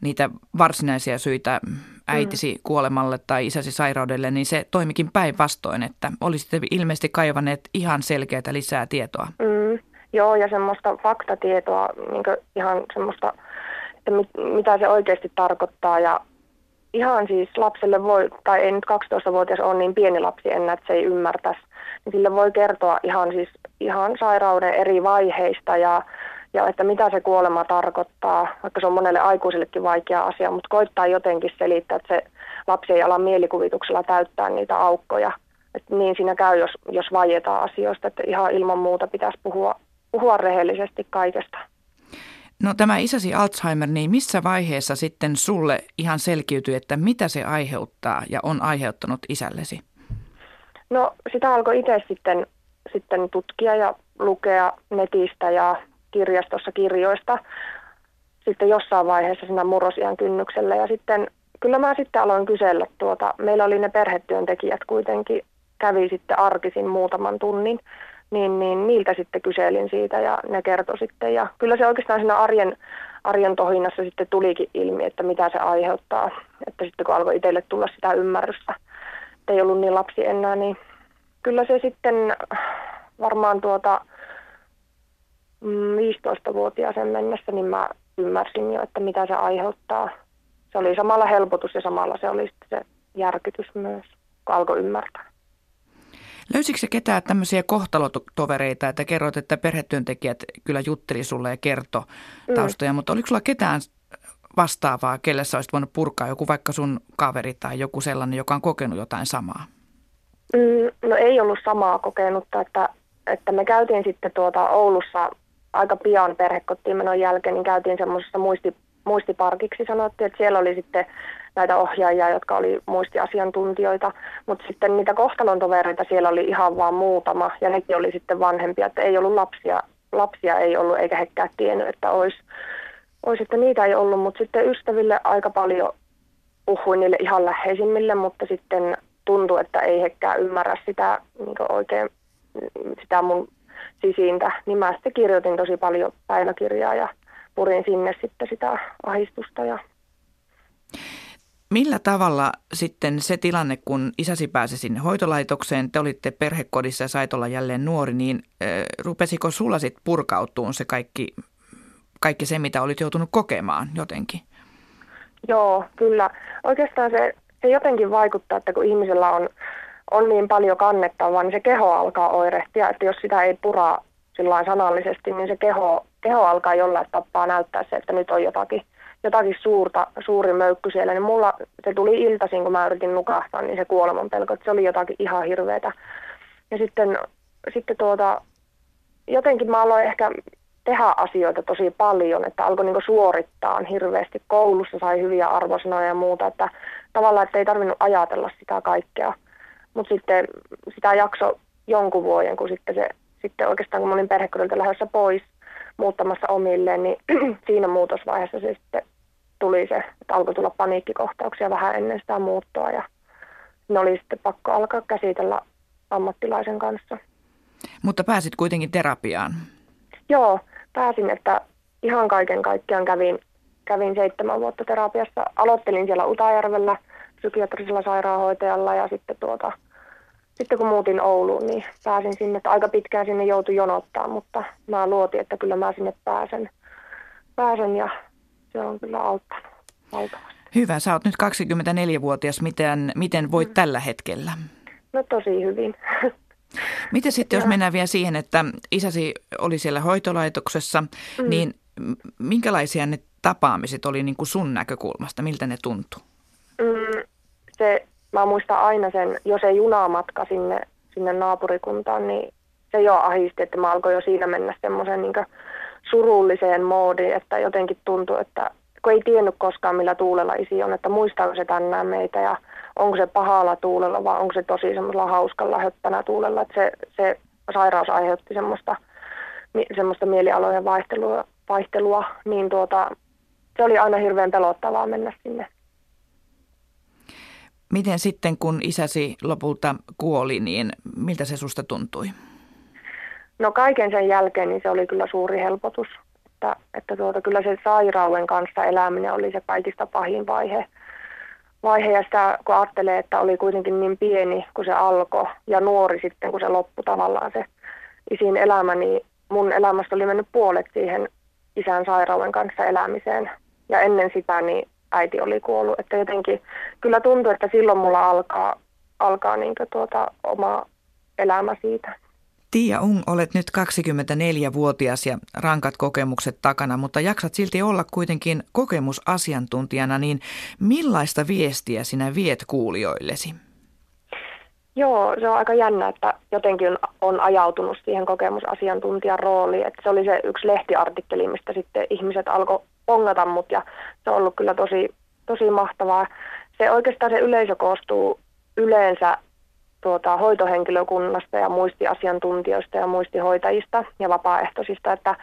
niitä varsinaisia syitä äitisi kuolemalle tai isäsi sairaudelle, niin se toimikin päinvastoin, että olisitte ilmeisesti kaivaneet ihan selkeää lisää tietoa. Mm, joo, ja semmoista faktatietoa, niin ihan semmoista, että mit, mitä se oikeasti tarkoittaa. Ja ihan siis lapselle voi, tai ei nyt 12-vuotias ole niin pieni lapsi enää, että se ei ymmärtäisi, niin sille voi kertoa ihan siis ihan sairauden eri vaiheista ja, ja että mitä se kuolema tarkoittaa, vaikka se on monelle aikuisellekin vaikea asia, mutta koittaa jotenkin selittää, että se lapsi ei ala mielikuvituksella täyttää niitä aukkoja. että niin siinä käy, jos, jos vaietaan asioista, että ihan ilman muuta pitäisi puhua, puhua rehellisesti kaikesta. No tämä isäsi Alzheimer, niin missä vaiheessa sitten sulle ihan selkiytyi, että mitä se aiheuttaa ja on aiheuttanut isällesi? No sitä alkoi itse sitten, sitten tutkia ja lukea netistä ja kirjastossa kirjoista sitten jossain vaiheessa siinä murrosian kynnyksellä. Ja sitten kyllä mä sitten aloin kysellä tuota, meillä oli ne perhetyöntekijät kuitenkin, kävi sitten arkisin muutaman tunnin niin, niin niiltä sitten kyselin siitä ja ne kertoi sitten. Ja kyllä se oikeastaan siinä arjen, arjen tohinnassa sitten tulikin ilmi, että mitä se aiheuttaa. Että sitten kun alkoi itselle tulla sitä ymmärrystä, että ei ollut niin lapsi enää, niin kyllä se sitten varmaan tuota 15-vuotiaaseen mm, mennessä, niin mä ymmärsin jo, että mitä se aiheuttaa. Se oli samalla helpotus ja samalla se oli sitten se järkytys myös, kun alkoi ymmärtää. Löysikö se ketään tämmöisiä kohtalotovereita, että kerroit, että perhetyöntekijät kyllä jutteli sulle ja kertoi mm. taustoja, mm. mutta oliko sulla ketään vastaavaa, kelle sä olisit voinut purkaa joku vaikka sun kaveri tai joku sellainen, joka on kokenut jotain samaa? Mm, no ei ollut samaa kokenutta, että, että me käytiin sitten tuota Oulussa aika pian perhekotiin menon jälkeen, niin käytiin semmoisessa muisti, muistiparkiksi sanottiin, että siellä oli sitten näitä ohjaajia, jotka oli muistiasiantuntijoita, mutta sitten niitä kohtalon tovereita siellä oli ihan vaan muutama ja nekin oli sitten vanhempia, että ei ollut lapsia, lapsia ei ollut eikä hekään tiennyt, että olisi, olisi että niitä ei ollut, mutta sitten ystäville aika paljon puhuin niille ihan läheisimmille, mutta sitten tuntui, että ei hekään ymmärrä sitä niin oikein sitä mun sisiintä, niin mä sitten kirjoitin tosi paljon päiväkirjaa ja purin sinne sitten sitä ahistusta ja Millä tavalla sitten se tilanne, kun isäsi pääsi sinne hoitolaitokseen, te olitte perhekodissa ja sait olla jälleen nuori, niin äh, rupesiko sulla sitten purkautuun se kaikki, kaikki se, mitä olit joutunut kokemaan jotenkin? Joo, kyllä. Oikeastaan se, se jotenkin vaikuttaa, että kun ihmisellä on, on niin paljon kannettavaa, niin se keho alkaa oirehtia, että jos sitä ei puraa sillä sanallisesti, niin se keho, keho alkaa jollain tappaa näyttää se, että nyt on jotakin jotakin suurta, suuri möykky siellä, niin mulla se tuli iltaisin, kun mä yritin nukahtaa, niin se kuoleman pelko, että se oli jotakin ihan hirveätä. Ja sitten, sitten tuota, jotenkin mä aloin ehkä tehdä asioita tosi paljon, että alkoi niin suorittaa hirveästi. Koulussa sai hyviä arvosanoja ja muuta, että tavallaan, että ei tarvinnut ajatella sitä kaikkea. Mutta sitten sitä jakso jonkun vuoden, kun sitten se, sitten oikeastaan kun mä olin perhekodilta lähdössä pois muuttamassa omilleen, niin siinä muutosvaiheessa se sitten tuli se, että alkoi tulla paniikkikohtauksia vähän ennen sitä muuttoa ja ne oli sitten pakko alkaa käsitellä ammattilaisen kanssa. Mutta pääsit kuitenkin terapiaan? Joo, pääsin, että ihan kaiken kaikkiaan kävin, kävin seitsemän vuotta terapiassa. Aloittelin siellä Utajärvellä psykiatrisella sairaanhoitajalla ja sitten, tuota, sitten kun muutin Ouluun, niin pääsin sinne, että aika pitkään sinne joutui jonottaa, mutta mä luotin, että kyllä mä sinne pääsen, pääsen ja se on kyllä auttanut valtavasti. Hyvä, sä oot nyt 24-vuotias. Miten, miten voit mm. tällä hetkellä? No tosi hyvin. Miten sitten, jos mennään vielä siihen, että isäsi oli siellä hoitolaitoksessa, mm. niin minkälaisia ne tapaamiset oli niin kuin sun näkökulmasta? Miltä ne tuntui? Mm, se, mä muistan aina sen, jos ei junamatka sinne, sinne naapurikuntaan, niin se jo ahisti, että mä alkoin jo siinä mennä semmoisen niin surulliseen moodiin, että jotenkin tuntui, että kun ei tiennyt koskaan millä tuulella isi on, että muistaako se tänään meitä ja onko se pahalla tuulella vai onko se tosi semmoisella hauskalla höppänä tuulella, että se, se sairaus aiheutti semmoista, semmoista mielialojen vaihtelua, vaihtelua, niin tuota, se oli aina hirveän pelottavaa mennä sinne. Miten sitten, kun isäsi lopulta kuoli, niin miltä se susta tuntui? No kaiken sen jälkeen niin se oli kyllä suuri helpotus. Että, että tuota, kyllä se sairauden kanssa eläminen oli se kaikista pahin vaihe. Vaihe ja sitä, kun ajattelee, että oli kuitenkin niin pieni, kun se alkoi, ja nuori sitten, kun se loppui tavallaan se isin elämä, niin mun elämästä oli mennyt puolet siihen isän sairauden kanssa elämiseen. Ja ennen sitä niin äiti oli kuollut. Että jotenkin kyllä tuntuu, että silloin mulla alkaa, alkaa niin tuota, oma elämä siitä. Tiia Ung, olet nyt 24-vuotias ja rankat kokemukset takana, mutta jaksat silti olla kuitenkin kokemusasiantuntijana, niin millaista viestiä sinä viet kuulijoillesi? Joo, se on aika jännä, että jotenkin on ajautunut siihen kokemusasiantuntijan rooliin. Että se oli se yksi lehtiartikkeli, mistä sitten ihmiset alkoi pongata mut ja se on ollut kyllä tosi, tosi mahtavaa. Se oikeastaan se yleisö koostuu yleensä tuota, hoitohenkilökunnasta ja muistiasiantuntijoista ja muistihoitajista ja vapaaehtoisista, että,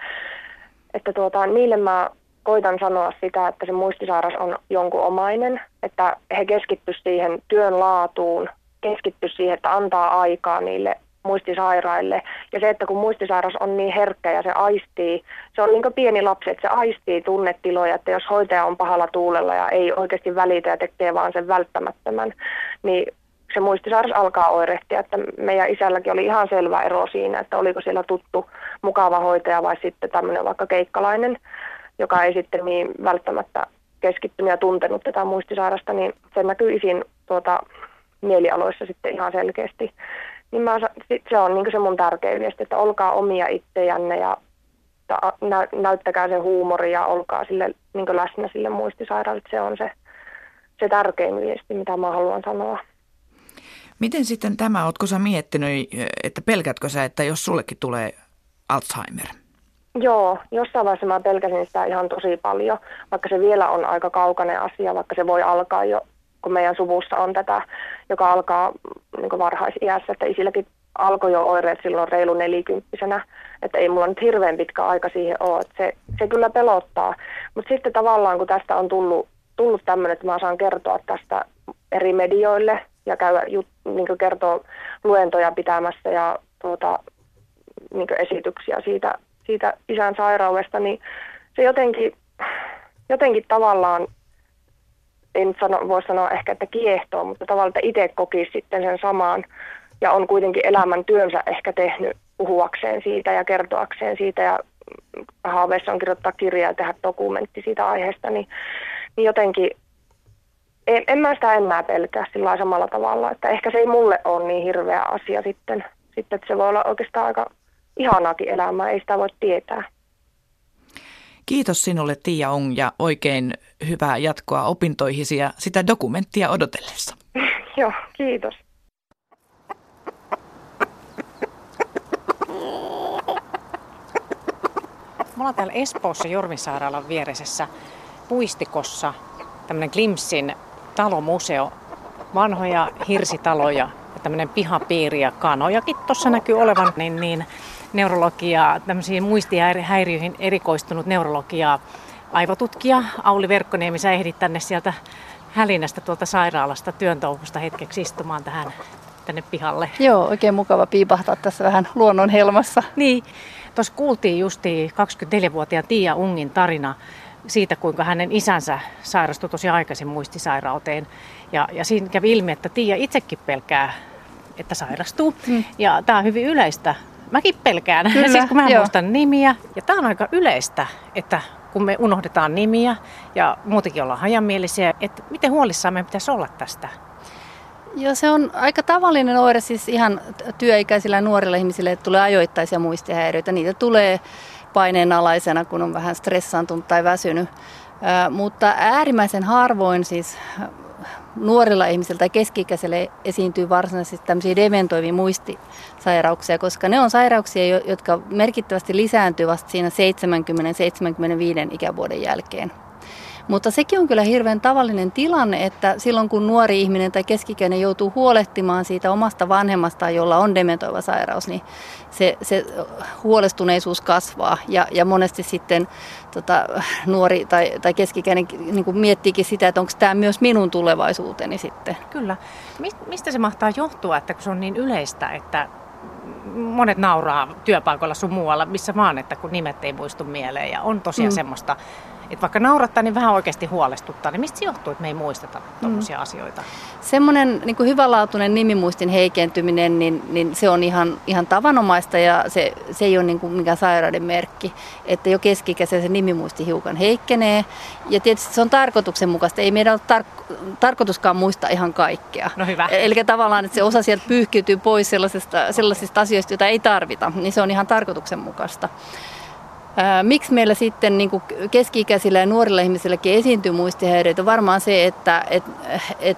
että tuota, niille mä koitan sanoa sitä, että se muistisairas on jonkun omainen, että he keskittyisivät siihen työn laatuun, keskittyisivät siihen, että antaa aikaa niille muistisairaille. Ja se, että kun muistisairas on niin herkkä ja se aistii, se on niin kuin pieni lapsi, että se aistii tunnetiloja, että jos hoitaja on pahalla tuulella ja ei oikeasti välitä ja tekee vaan sen välttämättömän, niin se muistisairas alkaa oirehtia, että meidän isälläkin oli ihan selvä ero siinä, että oliko siellä tuttu mukava hoitaja vai sitten tämmöinen vaikka keikkalainen, joka ei sitten niin välttämättä keskittynyt ja tuntenut tätä muistisairasta, niin se näkyy isin tuota, mielialoissa sitten ihan selkeästi. Niin mä, se on niin se mun tärkein viesti, että olkaa omia itsejänne ja näyttäkää se huumori ja olkaa sille, niin läsnä sille muistisairaalle. Se on se, se tärkein viesti, mitä mä haluan sanoa. Miten sitten tämä, ootko sä miettinyt, että pelkätkö sä, että jos sullekin tulee Alzheimer? Joo, jossain vaiheessa mä pelkäsin sitä ihan tosi paljon, vaikka se vielä on aika kaukainen asia, vaikka se voi alkaa jo, kun meidän suvussa on tätä, joka alkaa niin varhaisiässä, että isilläkin alkoi jo oireet silloin reilu nelikymppisenä, että ei mulla nyt hirveän pitkä aika siihen ole, että se, se kyllä pelottaa. Mutta sitten tavallaan kun tästä on tullut, tullut tämmöinen, että mä saan kertoa tästä eri medioille ja käydä jut, niin kertoa luentoja pitämässä ja tuota, niin esityksiä siitä, siitä isän sairaudesta, niin se jotenkin, jotenkin tavallaan, en sano, voi sanoa ehkä, että kiehtoo, mutta tavallaan, että itse kokisi sitten sen samaan ja on kuitenkin elämän työnsä ehkä tehnyt puhuakseen siitä ja kertoakseen siitä ja haaveissa on kirjoittaa kirjaa ja tehdä dokumentti siitä aiheesta, niin, niin jotenkin en, en mä sitä enää pelkää sillä samalla tavalla, että ehkä se ei mulle ole niin hirveä asia sitten, sitten että se voi olla oikeastaan aika ihanaakin elämää, ei sitä voi tietää. Kiitos sinulle Tiia Ong ja oikein hyvää jatkoa opintoihisi ja sitä dokumenttia odotellessa. Joo, kiitos. Me ollaan täällä Espoossa Jorvisairaalan vieresessä puistikossa tämmöinen Glimsin talomuseo, vanhoja hirsitaloja ja tämmöinen pihapiiri ja kanojakin tuossa näkyy olevan, niin, niin neurologiaa, tämmöisiin muistihäiriöihin erikoistunut neurologiaa aivotutkija Auli Verkkoniemi, sä ehdit tänne sieltä hälinästä tuolta sairaalasta touhusta hetkeksi istumaan tähän tänne pihalle. Joo, oikein mukava piipahtaa tässä vähän luonnon helmassa. Niin, tuossa kuultiin justi 24-vuotiaan Tiia Ungin tarina siitä, kuinka hänen isänsä sairastui tosi aikaisin muistisairauteen. Ja, ja siinä kävi ilmi, että Tiia itsekin pelkää, että sairastuu. Mm. Ja tämä on hyvin yleistä. Mäkin pelkään, Kyllä, siis kun mä muistan nimiä. Ja tämä on aika yleistä, että kun me unohdetaan nimiä ja muutenkin ollaan hajamielisiä, että miten huolissaan meidän pitäisi olla tästä? Joo, se on aika tavallinen oire siis ihan työikäisillä ja nuorilla ihmisillä, että tulee ajoittaisia muistihäiriöitä. Niitä tulee paineenalaisena, kun on vähän stressaantunut tai väsynyt. Mutta äärimmäisen harvoin siis nuorilla ihmisillä tai keski-ikäisillä esiintyy varsinaisesti tämmöisiä dementoivia muistisairauksia, koska ne on sairauksia, jotka merkittävästi lisääntyvät siinä 70-75 ikävuoden jälkeen. Mutta sekin on kyllä hirveän tavallinen tilanne, että silloin kun nuori ihminen tai keskikäinen joutuu huolehtimaan siitä omasta vanhemmastaan, jolla on dementoiva sairaus, niin se, se huolestuneisuus kasvaa ja, ja monesti sitten tota, nuori tai, tai keskikäinen niin kuin miettiikin sitä, että onko tämä myös minun tulevaisuuteni sitten. Kyllä. Mistä se mahtaa johtua, että kun se on niin yleistä, että monet nauraa työpaikoilla sun muualla, missä vaan, että kun nimet ei muistu mieleen ja on tosiaan mm. semmoista että vaikka naurattaa, niin vähän oikeasti huolestuttaa. Niin mistä se johtuu, että me ei muisteta tuommoisia mm. asioita? Semmoinen niin hyvälaatuinen nimimuistin heikentyminen, niin, niin se on ihan, ihan tavanomaista ja se, se ei ole niin kuin mikään sairauden merkki. Että jo keski se nimimuisti hiukan heikkenee. Ja tietysti se on tarkoituksenmukaista. Ei meidän ole tar- tarkoituskaan muistaa ihan kaikkea. No hyvä. Eli tavallaan, että se osa sieltä pyyhkiytyy pois sellaisista, sellaisista asioista, joita ei tarvita. Niin se on ihan tarkoituksenmukaista. Miksi meillä sitten niin kuin keski-ikäisillä ja nuorilla ihmisilläkin esiintyy muistihäiriöitä? Varmaan se, että et, et,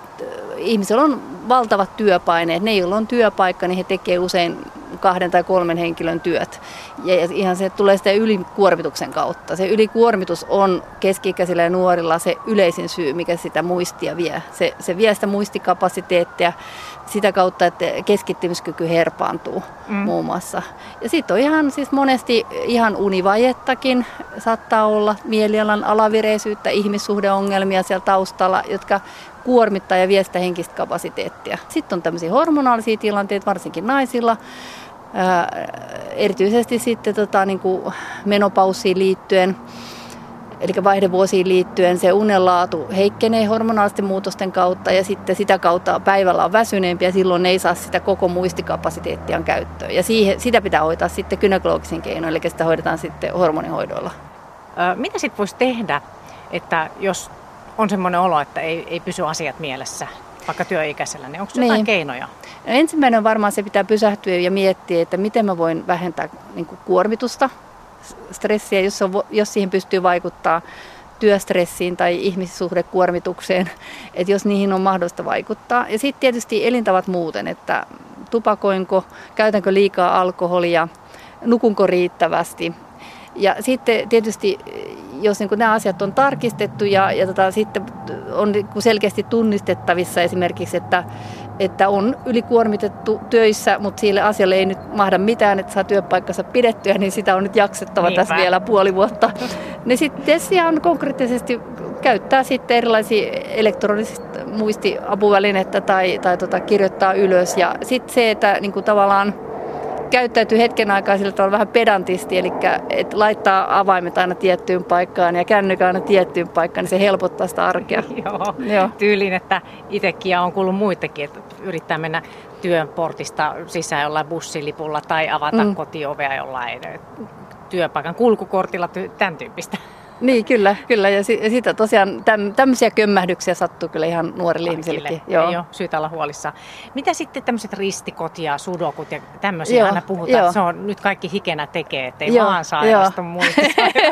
ihmisillä on valtavat työpaineet. Ne, joilla on työpaikka, niin he tekevät usein kahden tai kolmen henkilön työt. Ja ihan se tulee sitä ylikuormituksen kautta. Se ylikuormitus on keski-ikäisillä ja nuorilla se yleisin syy, mikä sitä muistia vie. Se, se vie sitä muistikapasiteettia sitä kautta, että keskittymiskyky herpaantuu mm. muun muassa. Ja sitten on ihan siis monesti ihan univajettakin saattaa olla mielialan alavireisyyttä, ihmissuhdeongelmia siellä taustalla, jotka kuormittaa ja vie sitä henkistä kapasiteettia. Sitten on tämmöisiä hormonaalisia tilanteita, varsinkin naisilla, erityisesti sitten tota, niin kuin menopaussiin liittyen eli vaihdevuosiin liittyen se unenlaatu heikkenee hormonaalisten muutosten kautta ja sitten sitä kautta päivällä on väsyneempi ja silloin ei saa sitä koko muistikapasiteettia käyttöön. Ja siihen, sitä pitää hoitaa sitten gynekologisin keinoin, eli sitä hoidetaan sitten hormonihoidoilla. Mitä sitten voisi tehdä, että jos on semmoinen olo, että ei, ei pysy asiat mielessä, vaikka työikäisellä, niin onko jotain niin. keinoja? No ensimmäinen on varmaan se pitää pysähtyä ja miettiä, että miten mä voin vähentää niin kuormitusta stressiä, jos, on, jos siihen pystyy vaikuttaa työstressiin tai ihmissuhdekuormitukseen, että jos niihin on mahdollista vaikuttaa. Ja sitten tietysti elintavat muuten, että tupakoinko, käytänkö liikaa alkoholia, nukunko riittävästi. Ja sitten tietysti, jos niin nämä asiat on tarkistettu ja, ja tota, sitten on niin selkeästi tunnistettavissa esimerkiksi, että että on ylikuormitettu töissä, mutta sille asialle ei nyt mahda mitään, että saa työpaikkansa pidettyä, niin sitä on nyt jaksettava Niinpä. tässä vielä puoli vuotta. niin sitten ihan konkreettisesti käyttää sitten erilaisia elektronisia muistiapuvälinettä tai, tai tota, kirjoittaa ylös. Ja sitten se, että niin kuin tavallaan käyttäytyy hetken aikaa sillä tavalla vähän pedantisti, eli että laittaa avaimet aina tiettyyn paikkaan ja kännykän aina tiettyyn paikkaan, niin se helpottaa sitä arkea. Joo, Joo. tyyliin, että itsekin ja on kuullut muitakin, että yrittää mennä työn portista sisään jollain bussilipulla tai avata mm. kotiovea jollain työpaikan kulkukortilla, tämän tyyppistä. Niin, kyllä, kyllä. Ja, si- ja sitä tosiaan täm, tämmöisiä kömmähdyksiä sattuu kyllä ihan nuorille ihmisillekin. Joo. Ei ole syytä olla huolissa. Mitä sitten tämmöiset ristikot ja sudokut ja tämmöisiä joo, aina puhutaan, joo. se on nyt kaikki hikenä tekee, ettei joo, vaan sairastu muista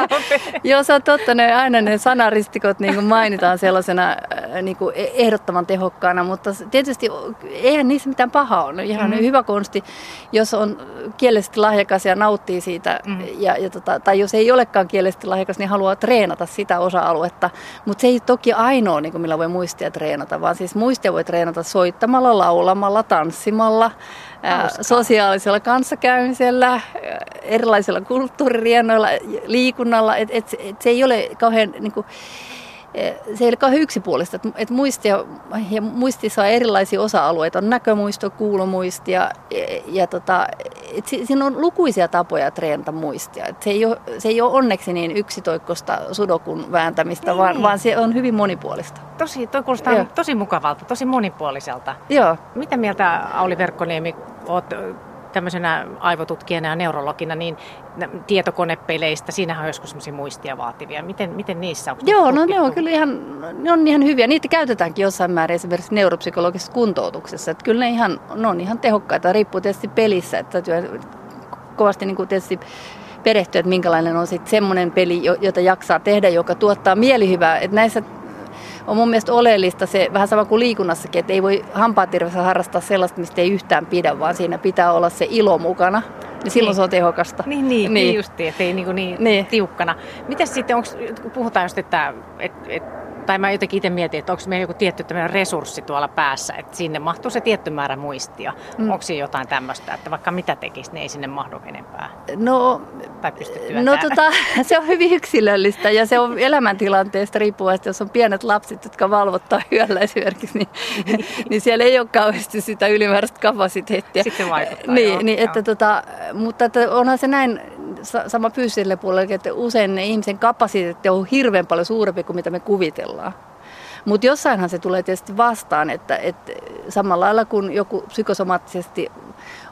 Joo, se on totta. Ne, aina ne sanaristikot niin kuin mainitaan sellaisena äh, niin kuin e-, ehdottoman tehokkaana, mutta tietysti eihän niissä mitään pahaa ole. Ihan mm. hyvä konsti, jos on kielellisesti lahjakas ja nauttii siitä, mm. ja, ja tota, tai jos ei olekaan kielellisesti lahjakas, niin haluaa treenata sitä osa-aluetta, mutta se ei toki ainoa, niin kuin millä voi muistia treenata, vaan siis muistia voi treenata soittamalla, laulamalla, tanssimalla, ää, sosiaalisella kanssakäymisellä, erilaisilla kulttuuririennoilla, liikunnalla. Et, et, et se ei ole kauhean... Niin kuin, se ei ole kauhean yksipuolista, että, että muistia, ja muistissa on erilaisia osa-alueita, on näkömuisto, kuulomuisti ja, ja tota, että siinä on lukuisia tapoja treenata muistia. Että se, ei ole, se ei ole onneksi niin yksitoikkoista sudokun vääntämistä, vaan, niin. vaan se on hyvin monipuolista. Tosi, toi kuulostaa Joo. tosi mukavalta, tosi monipuoliselta. Joo. Mitä mieltä Auli Verkkoniemi olet tämmöisenä aivotutkijana ja neurologina, niin tietokonepeleistä, siinähän on joskus semmoisia muistia vaativia. Miten, miten niissä on Joo, no ne on kyllä ihan, ne on ihan hyviä. Niitä käytetäänkin jossain määrin esimerkiksi neuropsykologisessa kuntoutuksessa. Että kyllä ne, ihan, ne on ihan tehokkaita, riippuu tietysti pelissä. Että kovasti niin kuin tietysti perehtyä, että minkälainen on sitten semmoinen peli, jota jaksaa tehdä, joka tuottaa mielihyvää. Että näissä on mun mielestä oleellista se, vähän sama kuin liikunnassakin, että ei voi hampaatirvessä harrastaa sellaista, mistä ei yhtään pidä, vaan siinä pitää olla se ilo mukana. Niin silloin niin. se on tehokasta. Niin, niin, niin. justiin, ettei niin, niin, niin. tiukkana. Miten sitten, onko, kun puhutaan just, että et, et tai mä jotenkin itse mietin, että onko meillä joku tietty resurssi tuolla päässä, että sinne mahtuu se tietty määrä muistia. Mm. Onko siinä jotain tämmöistä, että vaikka mitä tekisi, niin ei sinne mahdu enempää? No, tai no tota, se on hyvin yksilöllistä ja se on elämäntilanteesta riippuvasti, jos on pienet lapset, jotka valvottaa yöllä esimerkiksi, niin, niin siellä ei ole kauheasti sitä ylimääräistä kapasiteettia. Sitten vaikuttaa, niin, joo, niin, että tota, mutta että onhan se näin, sama fyysiselle puolelle, että usein ne ihmisen kapasiteetti on hirveän paljon suurempi kuin mitä me kuvitellaan. Mutta jossainhan se tulee tietysti vastaan, että, että samalla lailla kun joku psykosomaattisesti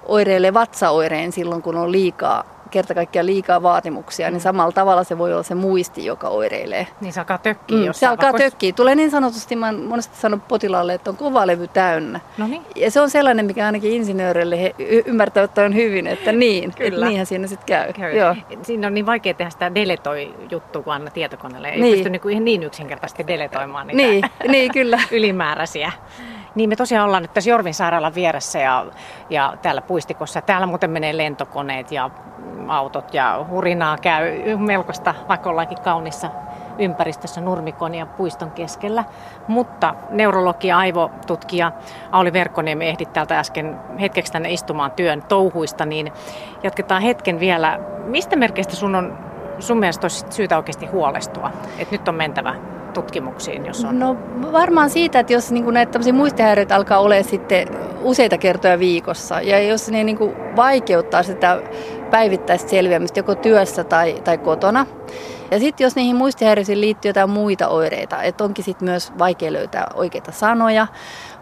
oireilee vatsaoireen silloin, kun on liikaa kerta kaikkiaan liikaa vaatimuksia, niin mm. samalla tavalla se voi olla se muisti, joka oireilee. Niin se alkaa tökkiä mm, Se alkaa vakois... tökkiä. Tulee niin sanotusti, mä monesti sanon potilaalle, että on kova levy täynnä. Noniin. Ja se on sellainen, mikä ainakin insinööreille he ymmärtävät on hyvin, että niin, Kyllä. että niinhän siinä sitten käy. käy. Joo. Siinä on niin vaikea tehdä sitä deletoi-juttua, kun anna tietokoneelle. Ei niin. pysty niin, kuin niin yksinkertaisesti deletoimaan niitä niin, niin, kyllä. ylimääräisiä. Niin me tosiaan ollaan nyt tässä Jorvin sairaalan vieressä ja, ja täällä puistikossa. Täällä muuten menee lentokoneet ja autot ja hurinaa käy melkoista, vaikka ollaankin kaunissa ympäristössä nurmikon ja puiston keskellä. Mutta neurologi ja aivotutkija Auli Verkkoniemi ehdit täältä äsken hetkeksi tänne istumaan työn touhuista, niin jatketaan hetken vielä. Mistä merkeistä sun on sun mielestä olisi syytä oikeasti huolestua, että nyt on mentävä tutkimuksiin, jos on? No varmaan siitä, että jos niin näitä muistihäiriöitä alkaa olla sitten useita kertoja viikossa ja jos ne niin vaikeuttaa sitä päivittäistä selviämistä joko työssä tai, tai kotona. Ja sitten jos niihin muistihäiriöihin liittyy jotain muita oireita, että onkin sitten myös vaikea löytää oikeita sanoja,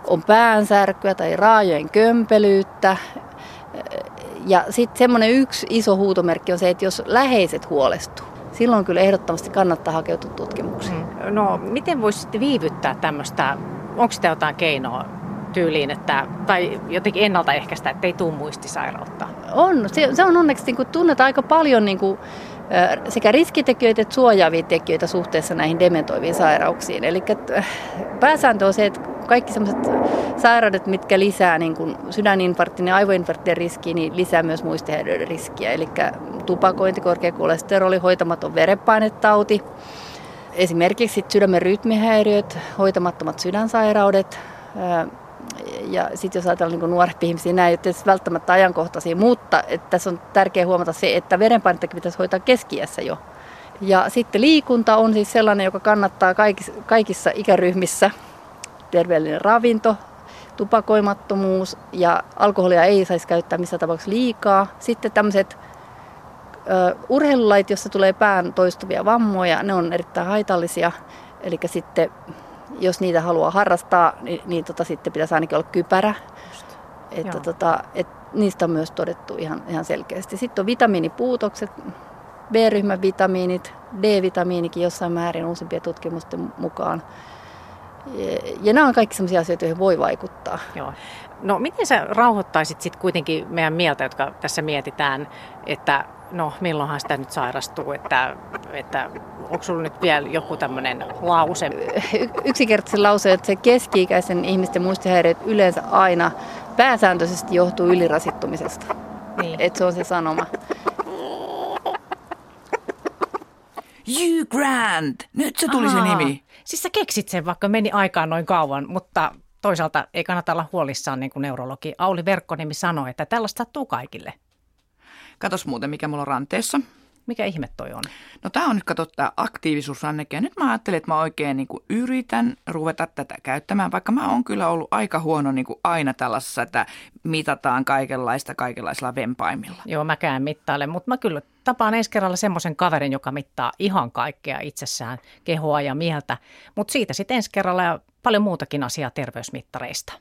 on päänsärkyä tai raajojen kömpelyyttä, ja sitten semmoinen yksi iso huutomerkki on se, että jos läheiset huolestuu, silloin kyllä ehdottomasti kannattaa hakeutua tutkimuksiin. Mm. No miten voisitte viivyttää tämmöistä, onko sitä jotain keinoa tyyliin, että, tai jotenkin ennaltaehkäistä, että ei tule muistisairautta? On, se, se on onneksi niin kuin, tunnetaan aika paljon niin kuin, sekä riskitekijöitä että suojaavia tekijöitä suhteessa näihin dementoiviin sairauksiin. Eli pääsääntö on se, että kaikki sellaiset sairaudet, mitkä lisää niin kuin sydäninfarktin ja aivoinfarktin riskiä, niin lisää myös muistihäiriöiden riskiä. Eli tupakointi, korkea kolesteroli, hoitamaton verenpainetauti, esimerkiksi sydämen rytmihäiriöt, hoitamattomat sydänsairaudet, ja sitten jos ajatellaan niin nuorempia ihmisiä, nämä ei ole välttämättä ajankohtaisia, mutta että tässä on tärkeää huomata se, että verenpainettakin pitäisi hoitaa keskiässä jo. Ja sitten liikunta on siis sellainen, joka kannattaa kaikissa, kaikissa ikäryhmissä. Terveellinen ravinto, tupakoimattomuus ja alkoholia ei saisi käyttää missä tapauksessa liikaa. Sitten tämmöiset urheilulait, jossa tulee pään toistuvia vammoja, ne on erittäin haitallisia. Eli sitten jos niitä haluaa harrastaa, niin, niin tota, sitten pitäisi ainakin olla kypärä. Että tota, et niistä on myös todettu ihan, ihan selkeästi. Sitten on vitamiinipuutokset, B-ryhmän vitamiinit, D-vitamiinikin jossain määrin uusimpien tutkimusten mukaan. Ja, ja nämä on kaikki sellaisia asioita, joihin voi vaikuttaa. Joo. No miten sä rauhoittaisit sitten kuitenkin meidän mieltä, jotka tässä mietitään, että no milloinhan sitä nyt sairastuu, että, että onko sulla nyt vielä joku tämmöinen lause? Yksinkertaisen lause, että se keski-ikäisen ihmisten muistihäiriöt yleensä aina pääsääntöisesti johtuu ylirasittumisesta. Niin. Että se on se sanoma. Hugh Grant! Nyt se tuli Aha. se nimi. Siis sä keksit sen, vaikka meni aikaan noin kauan, mutta toisaalta ei kannata olla huolissaan, niin kuin neurologi Auli Verkkonimi sanoi, että tällaista sattuu kaikille. Katos muuten, mikä mulla on ranteessa. Mikä ihme toi on? No tämä on nyt kato tämä aktiivisuusranneke. Ja nyt mä ajattelin, että mä oikein niin kuin yritän ruveta tätä käyttämään, vaikka mä oon kyllä ollut aika huono niin kuin aina tällaisessa, että mitataan kaikenlaista kaikenlaisilla vempaimilla. Joo, mäkään mittailen, mutta mä kyllä tapaan ensi kerralla semmoisen kaverin, joka mittaa ihan kaikkea itsessään, kehoa ja mieltä. Mutta siitä sitten ensi kerralla ja paljon muutakin asiaa terveysmittareista.